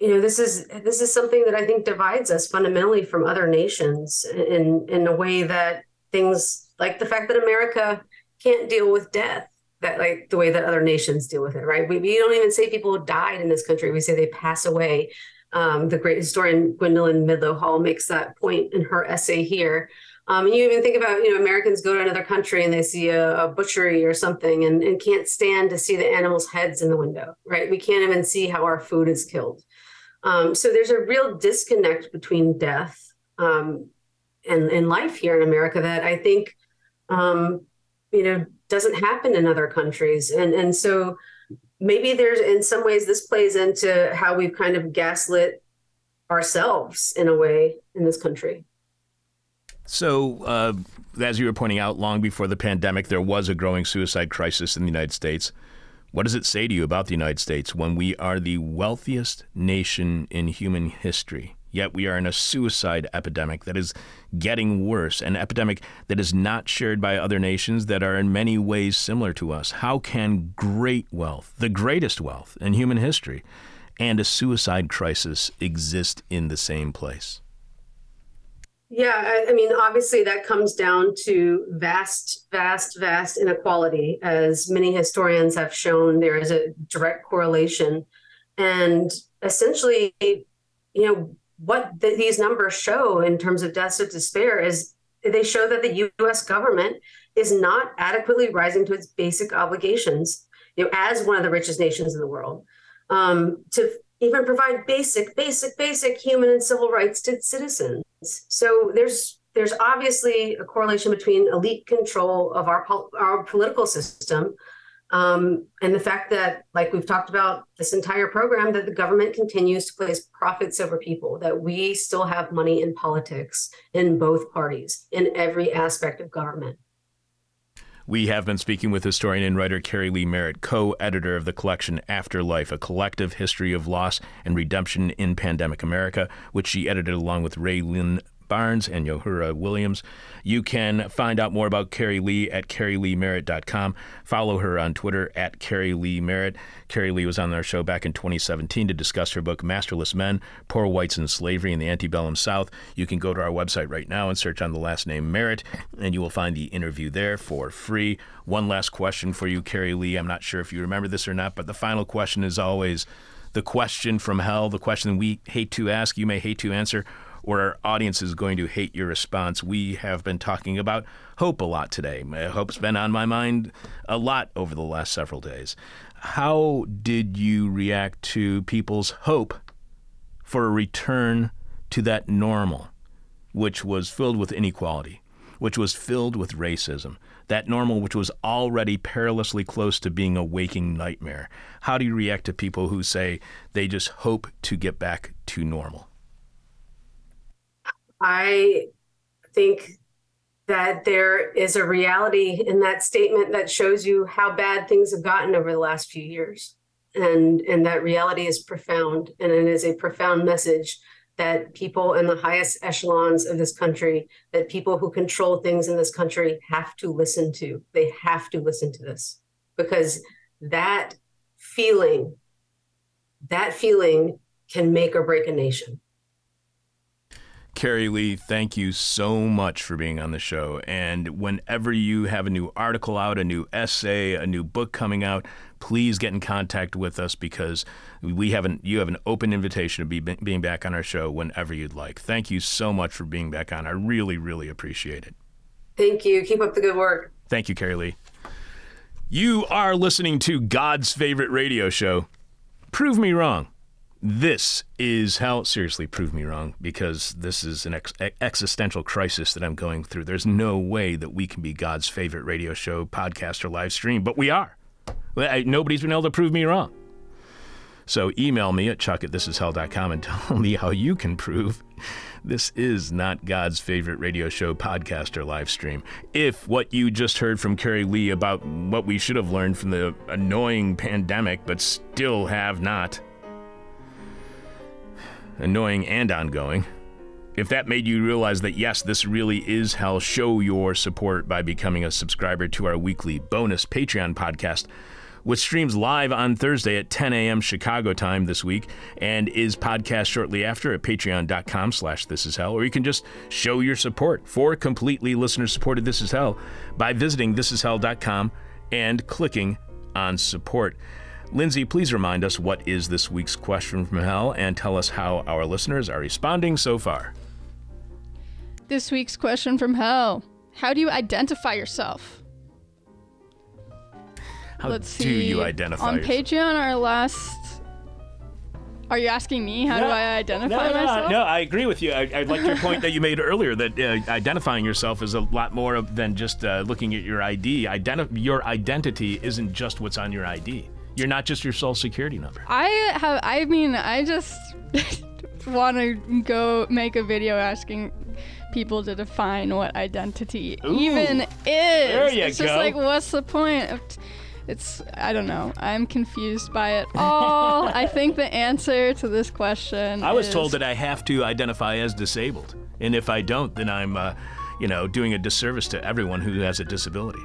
you know this is this is something that i think divides us fundamentally from other nations in in a way that things like the fact that america can't deal with death that like the way that other nations deal with it, right? We, we don't even say people died in this country. We say they pass away. Um, the great historian Gwendolyn Midlo Hall makes that point in her essay here. Um, and you even think about, you know, Americans go to another country and they see a, a butchery or something and, and can't stand to see the animals' heads in the window, right? We can't even see how our food is killed. Um, so there's a real disconnect between death um, and, and life here in America that I think, um, you know, doesn't happen in other countries. And and so maybe there's in some ways this plays into how we've kind of gaslit ourselves in a way in this country. So, uh, as you were pointing out, long before the pandemic, there was a growing suicide crisis in the United States. What does it say to you about the United States when we are the wealthiest nation in human history? Yet we are in a suicide epidemic that is getting worse, an epidemic that is not shared by other nations that are in many ways similar to us. How can great wealth, the greatest wealth in human history, and a suicide crisis exist in the same place? Yeah, I, mean, obviously, that comes down to vast, vast, vast inequality. As many historians have shown, there is a direct correlation. And essentially, you know, what the, these numbers show in terms of deaths of despair is they show that the US government is not adequately rising to its basic obligations, you know, as one of the richest nations in the world, um, to even provide basic, basic, basic human and civil rights to citizens. So there's there's obviously a correlation between elite control of our our political system um, and the fact that, like we've talked about this entire program, that the government continues to place profits over people, that we still have money in politics in both parties, in every aspect of government. We have been speaking with historian and writer Keri Leigh Merritt, co editor of the collection Afterlife, a collective history of loss and redemption in pandemic America, which she edited along with Rae Lynn Barnes and Yohuru Williams. You can find out more about Keri Leigh at kerileighmerritt.com. Follow her on Twitter at Keri Leigh Merritt. Keri Leigh was on our show back in 2017 to discuss her book, Masterless Men Poor Whites in Slavery in the Antebellum South. You can go to our website right now and search on the last name Merritt, and you will find the interview there for free. One last question for you, Keri Leigh. I'm not sure if you remember this or not, but the final question is always the question from hell, the question we hate to ask, you may hate to answer or our audience is going to hate your response. We have been talking about hope a lot today. Hope's been on my mind a lot over the last several days. How did you react to people's hope for a return to that normal, which was filled with inequality, which was filled with racism? that normal which was already perilously close to being a waking nightmare. How do you react to people who say they just hope to get back to normal? I think that there is a reality in that statement that shows you how bad things have gotten over the last few years. And, and that reality is profound. And it is a profound message that people in the highest echelons of this country, that people who control things in this country have to listen to. They have to listen to this because that feeling, that feeling can make or break a nation. Keri Leigh, thank you so much for being on the show. And whenever you have a new article out, a new essay, a new book coming out, please get in contact with us because we have an, you have an open invitation to be being back on our show whenever you'd like. Thank you so much for being back on. I really, really appreciate it. Thank you. Keep up the good work. Thank you, Keri Leigh. You are listening to God's favorite radio show. Prove me wrong. This is how, seriously, prove me wrong, because this is an ex- existential crisis that I'm going through. There's no way that we can be God's favorite radio show, podcast, or live stream, but we are. Nobody's been able to prove me wrong. So email me at chuck at thisishell.com and tell me how you can prove this is not God's favorite radio show, podcast, or live stream. If what you just heard from Keri Leigh about what we should have learned from the annoying pandemic, but still have not, annoying and ongoing. If that made you realize that yes, this really is hell, show your support by becoming a subscriber to our weekly bonus Patreon podcast, which streams live on Thursday at 10 a.m. Chicago time this week and is podcast shortly after at patreon.com slash this is hell. Or you can just show your support for completely listener-supported This Is Hell by visiting thisishell.com and clicking on support. Lindsay, please remind us what is this week's question from hell and tell us how our listeners are responding so far. This week's question from hell How do you identify yourself? How Let's do see. you identify On yourself? Patreon, our last Are you asking me how do I identify no, no, myself? No, I agree with you. I, I like your point that you made earlier that uh, identifying yourself is a lot more of- than just uh, looking at your ID. Identi- your identity isn't just what's on your ID. You're not just your social security number. I have. I mean, I just want to go make a video asking people to define what identity even is. There you it's go. just like, what's the point? Of t- it's. I don't know. I'm confused by it all. I think the answer to this question. I was is- told that I have to identify as disabled, and if I don't, then I'm, uh, you know, doing a disservice to everyone who has a disability.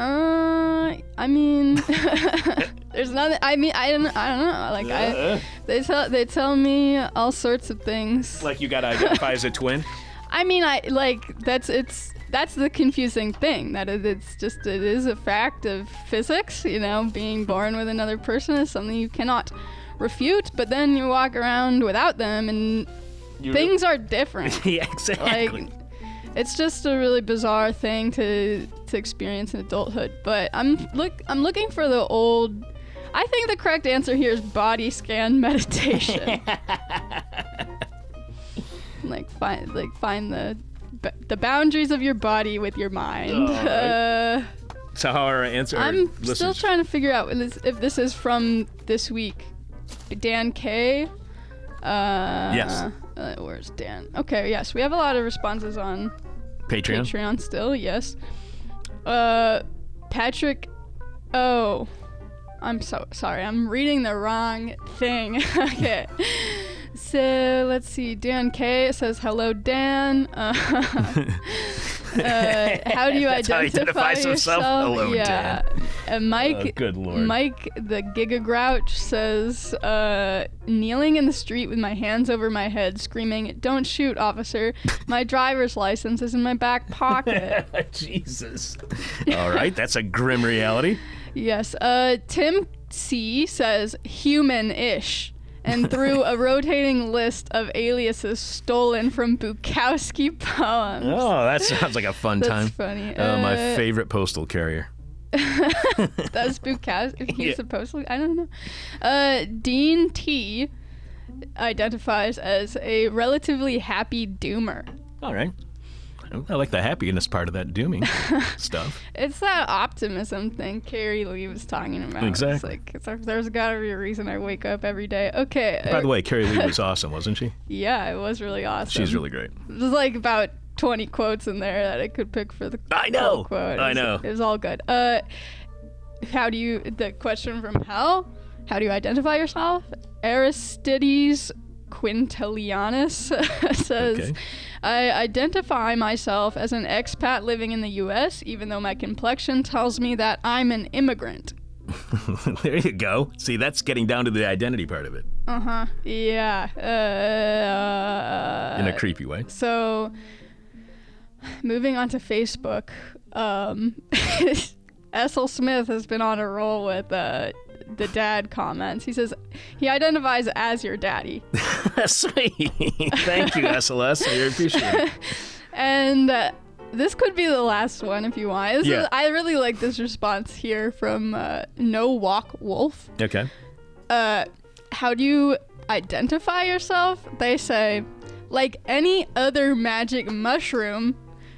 Uh, I mean, there's nothing. I mean, I don't. I don't know. Like I, they tell they tell me all sorts of things. Like you got to identify as a twin. I mean, I like that's it's that's the confusing thing that it, it's just it is a fact of physics. You know, being born with another person is something you cannot refute. But then you walk around without them, and You- things are different. yeah, exactly. like it's just a really bizarre thing to to experience in adulthood. But I'm look I'm looking for the old. I think the correct answer here is body scan meditation. like find like find the b- the boundaries of your body with your mind. Uh, so how our answer? I'm still listeners- trying to figure out if this, if this is from this week. Dan K. Uh, Yes. Uh, where's Dan? Okay, yes, we have a lot of responses on Patreon. Patreon still, yes. Uh, Patrick. Oh, I'm so sorry. I'm reading the wrong thing. okay. So let's see. Dan K says hello, Dan. Uh, uh, how do you That's how he identify identifies himself. yourself? Hello, yeah. Uh, Mike. Oh, good lord. Mike the Giga Grouch says, uh, kneeling in the street with my hands over my head, screaming, Don't shoot, officer. My driver's license is in my back pocket. Jesus. All right, that's a grim reality. yes. Uh, Tim C says, human ish. And through a rotating list of aliases stolen from Bukowski poems. Oh, that sounds like a fun That's time. funny. Oh, my Uh, favorite postal carrier. That's Bukowski. He's Yeah. supposed to. I don't know. Uh, Dean T identifies as a relatively happy doomer. All right. I like the happiness part of that dooming stuff. It's that optimism thing Keri Leigh was talking about. Exactly. It's like it's like, there's got to be a reason I wake up every day. Okay. By uh, the way, Keri Leigh was awesome, wasn't she? yeah, it was really awesome. She's really great. There's like about 20 quotes in there that I could pick for the I know. quote. I know. It was all good. Uh, how do you the question from hell? How do you identify yourself? Aristides Quintilianus says, Okay. I identify myself as an expat living in the U.S., even though my complexion tells me that I'm an immigrant. there you go. See, that's getting down to the identity part of it Uh huh. Yeah. Uh, in a creepy way. So, moving on to Facebook, um, Essel Smith has been on a roll with uh, the dad comments. He says he identifies as your daddy, Sweet. Thank you, SLS. I appreciate it. and uh, this could be the last one if you want. This Yeah. is, I really like this response here from uh, No Walk Wolf. Okay. uh, how do you identify yourself? They say, like any other magic mushroom,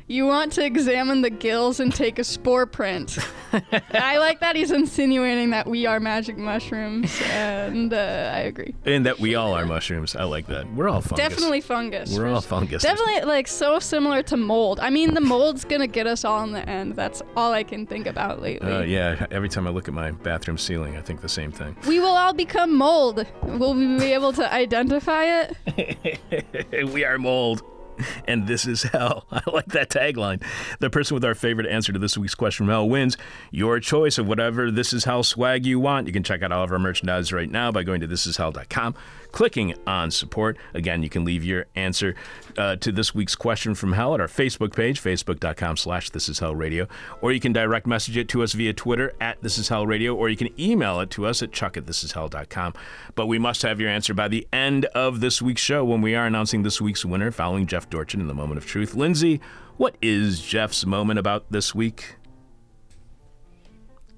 you want to examine the gills and take a spore print. I like that he's insinuating that we are magic mushrooms, and uh, I agree. And that we all are mushrooms. I like that. We're all fungus. Definitely fungus. We're all s- fungus. Definitely like so similar to mold. I mean, the mold's gonna get us all in the end. That's all I can think about lately. Uh, yeah, every time I look at my bathroom ceiling, I think the same thing. We will all become mold. Will we be able to identify it? we are mold. And this is hell. I like that tagline. The person with our favorite answer to this week's question from hell wins your choice of whatever This Is Hell swag you want. You can check out all of our merchandise right now by going to thisishell.com, clicking on support. Again, you can leave your answer uh, to this week's question from hell at our Facebook page, facebook.com slash This Is Hell Radio, or you can direct message it to us via Twitter at This Is Hell Radio, or you can email it to us at chuck at thisishell.com. But we must have your answer by the end of this week's show when we are announcing this week's winner following Jeff Dorchin in the moment of truth. Lindsay, what is Jeff's moment about this week?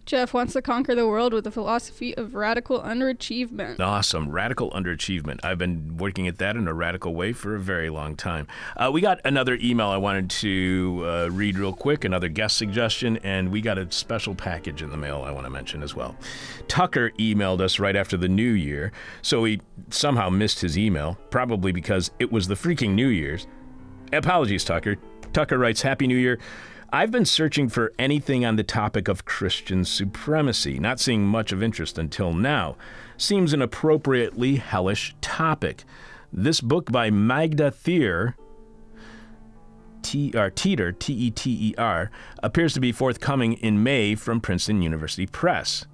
Jeff wants to conquer the world with a philosophy of radical underachievement. Awesome. Radical underachievement. I've been working at that in a radical way for a very long time. Uh, we got another email I wanted to uh, read real quick, another guest suggestion, and we got a special package in the mail I want to mention as well. Tucker emailed us right after the new year, so he somehow missed his email, probably because it was the freaking New Year's. Apologies, Tucker. Tucker writes, Happy New Year. I've been searching for anything on the topic of Christian supremacy, not seeing much of interest until now. Seems an appropriately hellish topic. This book by Magda Thier, T, or Teeter, T E T E R, appears to be forthcoming in May from Princeton University Press.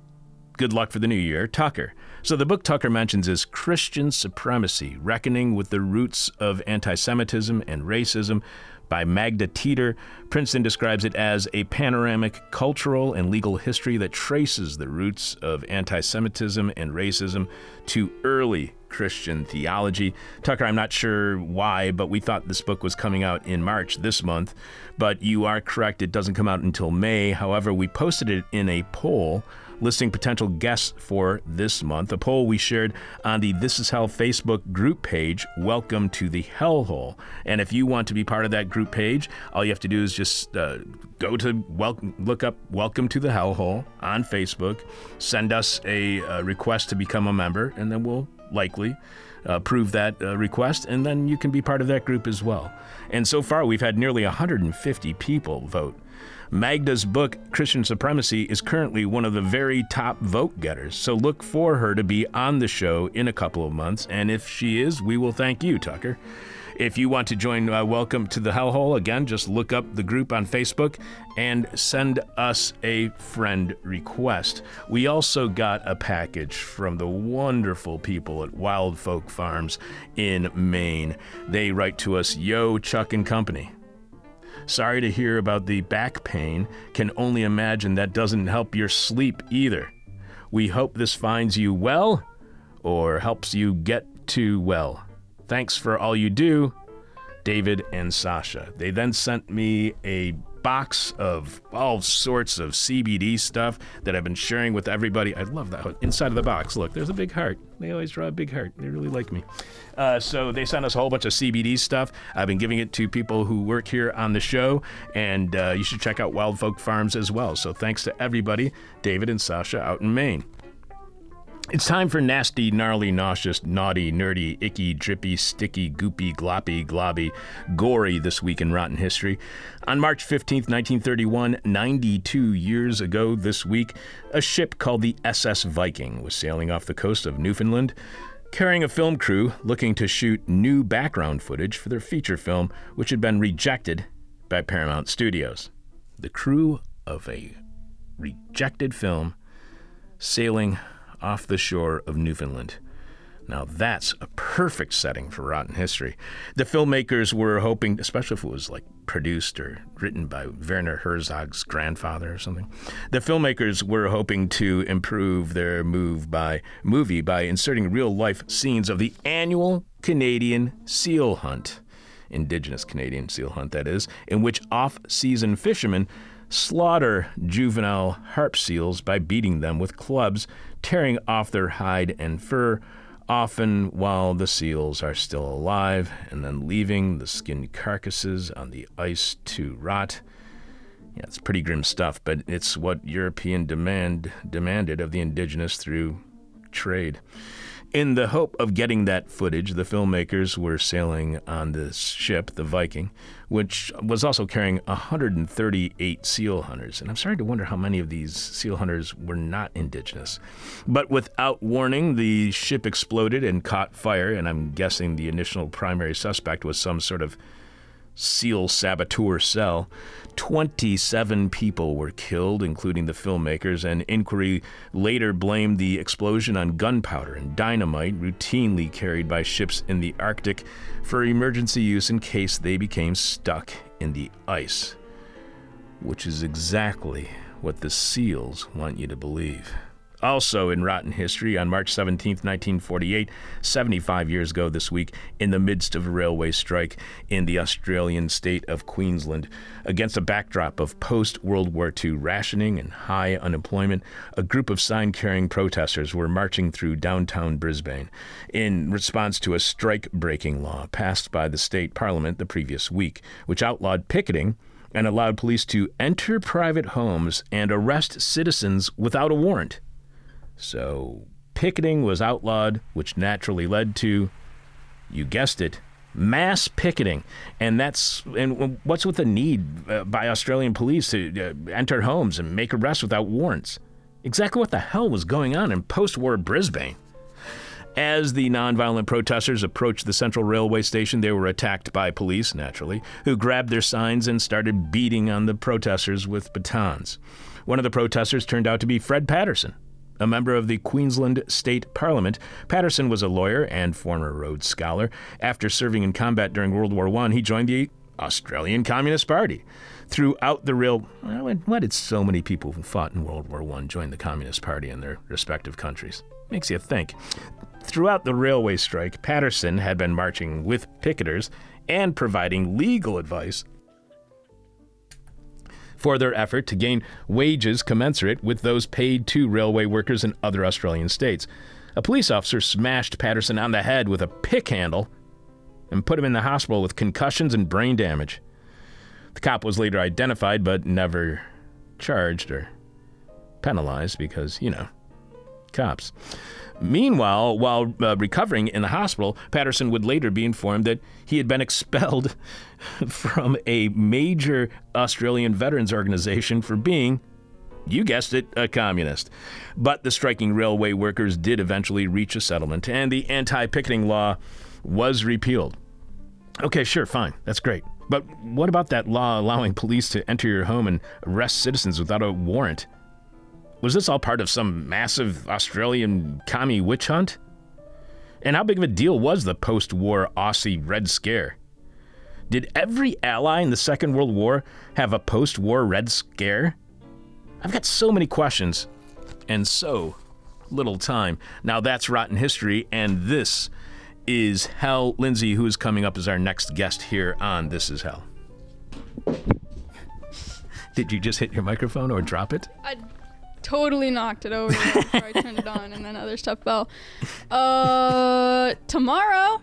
Good luck for the new year, Tucker. So, the book Tucker mentions is Christian Supremacy Reckoning with the Roots of Anti Semitism and Racism by Magda Teeter. Princeton describes it as a panoramic cultural and legal history that traces the roots of anti Semitism and racism to early Christian theology. Tucker, I'm not sure why, but we thought this book was coming out in March this month. But you are correct, it doesn't come out until May. However, we posted it in a poll listing potential guests for this month. A poll we shared on the This Is Hell Facebook group page. Welcome to the Hellhole. And if you want to be part of that group page, all you have to do is just uh, go to welcome, look up Welcome to the Hellhole on Facebook, send us a, a request to become a member, and then we'll likely uh, approve that uh, request, and then you can be part of that group as well. And so far, we've had nearly 150 people vote. Magda's book, Christian Supremacy, is currently one of the very top vote getters, so look for her to be on the show in a couple of months, and if she is, we will thank you, Tucker. If you want to join uh, Welcome to the Hellhole, again, just look up the group on Facebook and send us a friend request. We also got a package from the wonderful people at Wild Folk Farms in Maine. They write to us, Yo, Chuck and Company. Sorry to hear about the back pain. Can only imagine that doesn't help your sleep either. We hope this finds you well or helps you get to well. Thanks for all you do, David and Sasha. They then sent me a box of all sorts of CBD stuff that I've been sharing with everybody. I love that. Inside of the box, look, there's a big heart. They always draw a big heart. They really like me. Uh, so they sent us a whole bunch of CBD stuff. I've been giving it to people who work here on the show, and uh, you should check out Wild Folk Farms as well. So thanks to everybody, David and Sasha out in Maine. It's time for nasty, gnarly, nauseous, naughty, nerdy, icky, drippy, sticky, goopy, gloppy, globby, gory this week in Rotten History. On March 15th, 1931, 92 years ago this week, a ship called the SS Viking was sailing off the coast of Newfoundland, carrying a film crew looking to shoot new background footage for their feature film, which had been rejected by Paramount Studios. The crew of a rejected film sailing off the shore of Newfoundland. Now that's a perfect setting for Rotten History. The filmmakers were hoping, especially if it was like produced or written by Werner Herzog's grandfather or something, the filmmakers were hoping to improve their move by movie by inserting real life scenes of the annual Canadian seal hunt, Indigenous Canadian seal hunt that is, in which off-season fishermen slaughter juvenile harp seals by beating them with clubs tearing off their hide and fur, often while the seals are still alive, and then leaving the skinned carcasses on the ice to rot. Yeah, it's pretty grim stuff, but it's what European demand demanded of the indigenous through trade. In the hope of getting that footage, the filmmakers were sailing on this ship, the Viking, which was also carrying 138 seal hunters. And I'm starting to wonder how many of these seal hunters were not indigenous. But without warning, the ship exploded and caught fire, and I'm guessing the initial primary suspect was some sort of SEAL saboteur cell. 27 people were killed, including the filmmakers, and inquiry later blamed the explosion on gunpowder and dynamite routinely carried by ships in the Arctic for emergency use in case they became stuck in the ice. Which is exactly what the SEALs want you to believe. Also in rotten history, on March 17, 1948, 75 years ago this week, in the midst of a railway strike in the Australian state of Queensland, against a backdrop of post World War II rationing and high unemployment, a group of sign carrying protesters were marching through downtown Brisbane in response to a strike breaking law passed by the state parliament the previous week, which outlawed picketing and allowed police to enter private homes and arrest citizens without a warrant. So picketing was outlawed, which naturally led to, you guessed it, mass picketing. And that's and what's with the need uh, by Australian police to uh, enter homes and make arrests without warrants? Exactly what the hell was going on in post-war Brisbane? As the nonviolent protesters approached the Central Railway Station, they were attacked by police, naturally, who grabbed their signs and started beating on the protesters with batons. One of the protesters turned out to be Fred Paterson, a member of the Queensland State Parliament. Paterson was a lawyer and former Rhodes Scholar. After serving in combat during World War I, he joined the Australian Communist Party. Throughout the real, why did so many people who fought in World War I join the Communist Party in their respective countries? Makes you think. Throughout the railway strike, Paterson had been marching with picketers and providing legal advice for their effort to gain wages commensurate with those paid to railway workers in other Australian states. A police officer smashed Paterson on the head with a pick handle and put him in the hospital with concussions and brain damage. The cop was later identified but never charged or penalized because, you know, cops. Meanwhile, while uh, recovering in the hospital, Paterson would later be informed that he had been expelled from a major Australian veterans organization for being, you guessed it, a communist. But the striking railway workers did eventually reach a settlement, and the anti picketing law was repealed. Okay, sure, fine, that's great. But what about that law allowing police to enter your home and arrest citizens without a warrant? Was this all part of some massive Australian commie witch hunt? And how big of a deal was the post war Aussie Red Scare? Did every ally in the Second World War have a post war Red Scare? I've got so many questions and so little time. Now that's Rotten History, and this is Hell Lindsay, who is coming up as our next guest here on This Is Hell. Did you just hit your microphone or drop it? I totally knocked it over before I turned it on, and then other stuff fell. Uh, tomorrow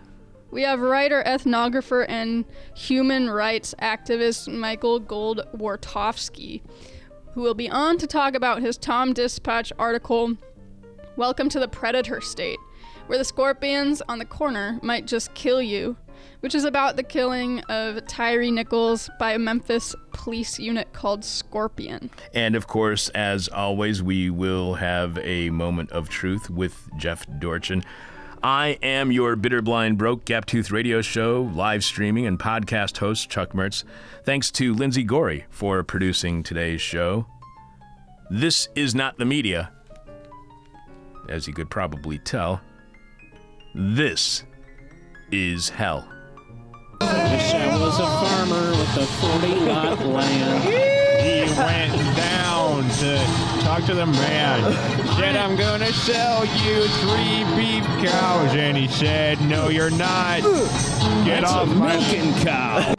we have writer, ethnographer, and human rights activist Michael Gould-Wartofsky, who will be on to talk about his TomDispatch article, "Welcome to the Predator State." Where the scorpions on the corner might just kill you which is about the killing of Tyre Nichols by a Memphis police unit called Scorpion. And of course, as always, we will have a moment of truth with Jeff Dorchin. I am your bitter, blind, broke, gap tooth radio show, live streaming, and podcast host, Chuck Mertz. Thanks to Lindsay Gorey for producing today's show. This is not the media, as you could probably tell. This is hell. I was a farmer with a 40 lot land. He went down to talk to the man. Said, I'm gonna sell you three beef cows. And he said, No, you're not. Get That's off a my milking cow.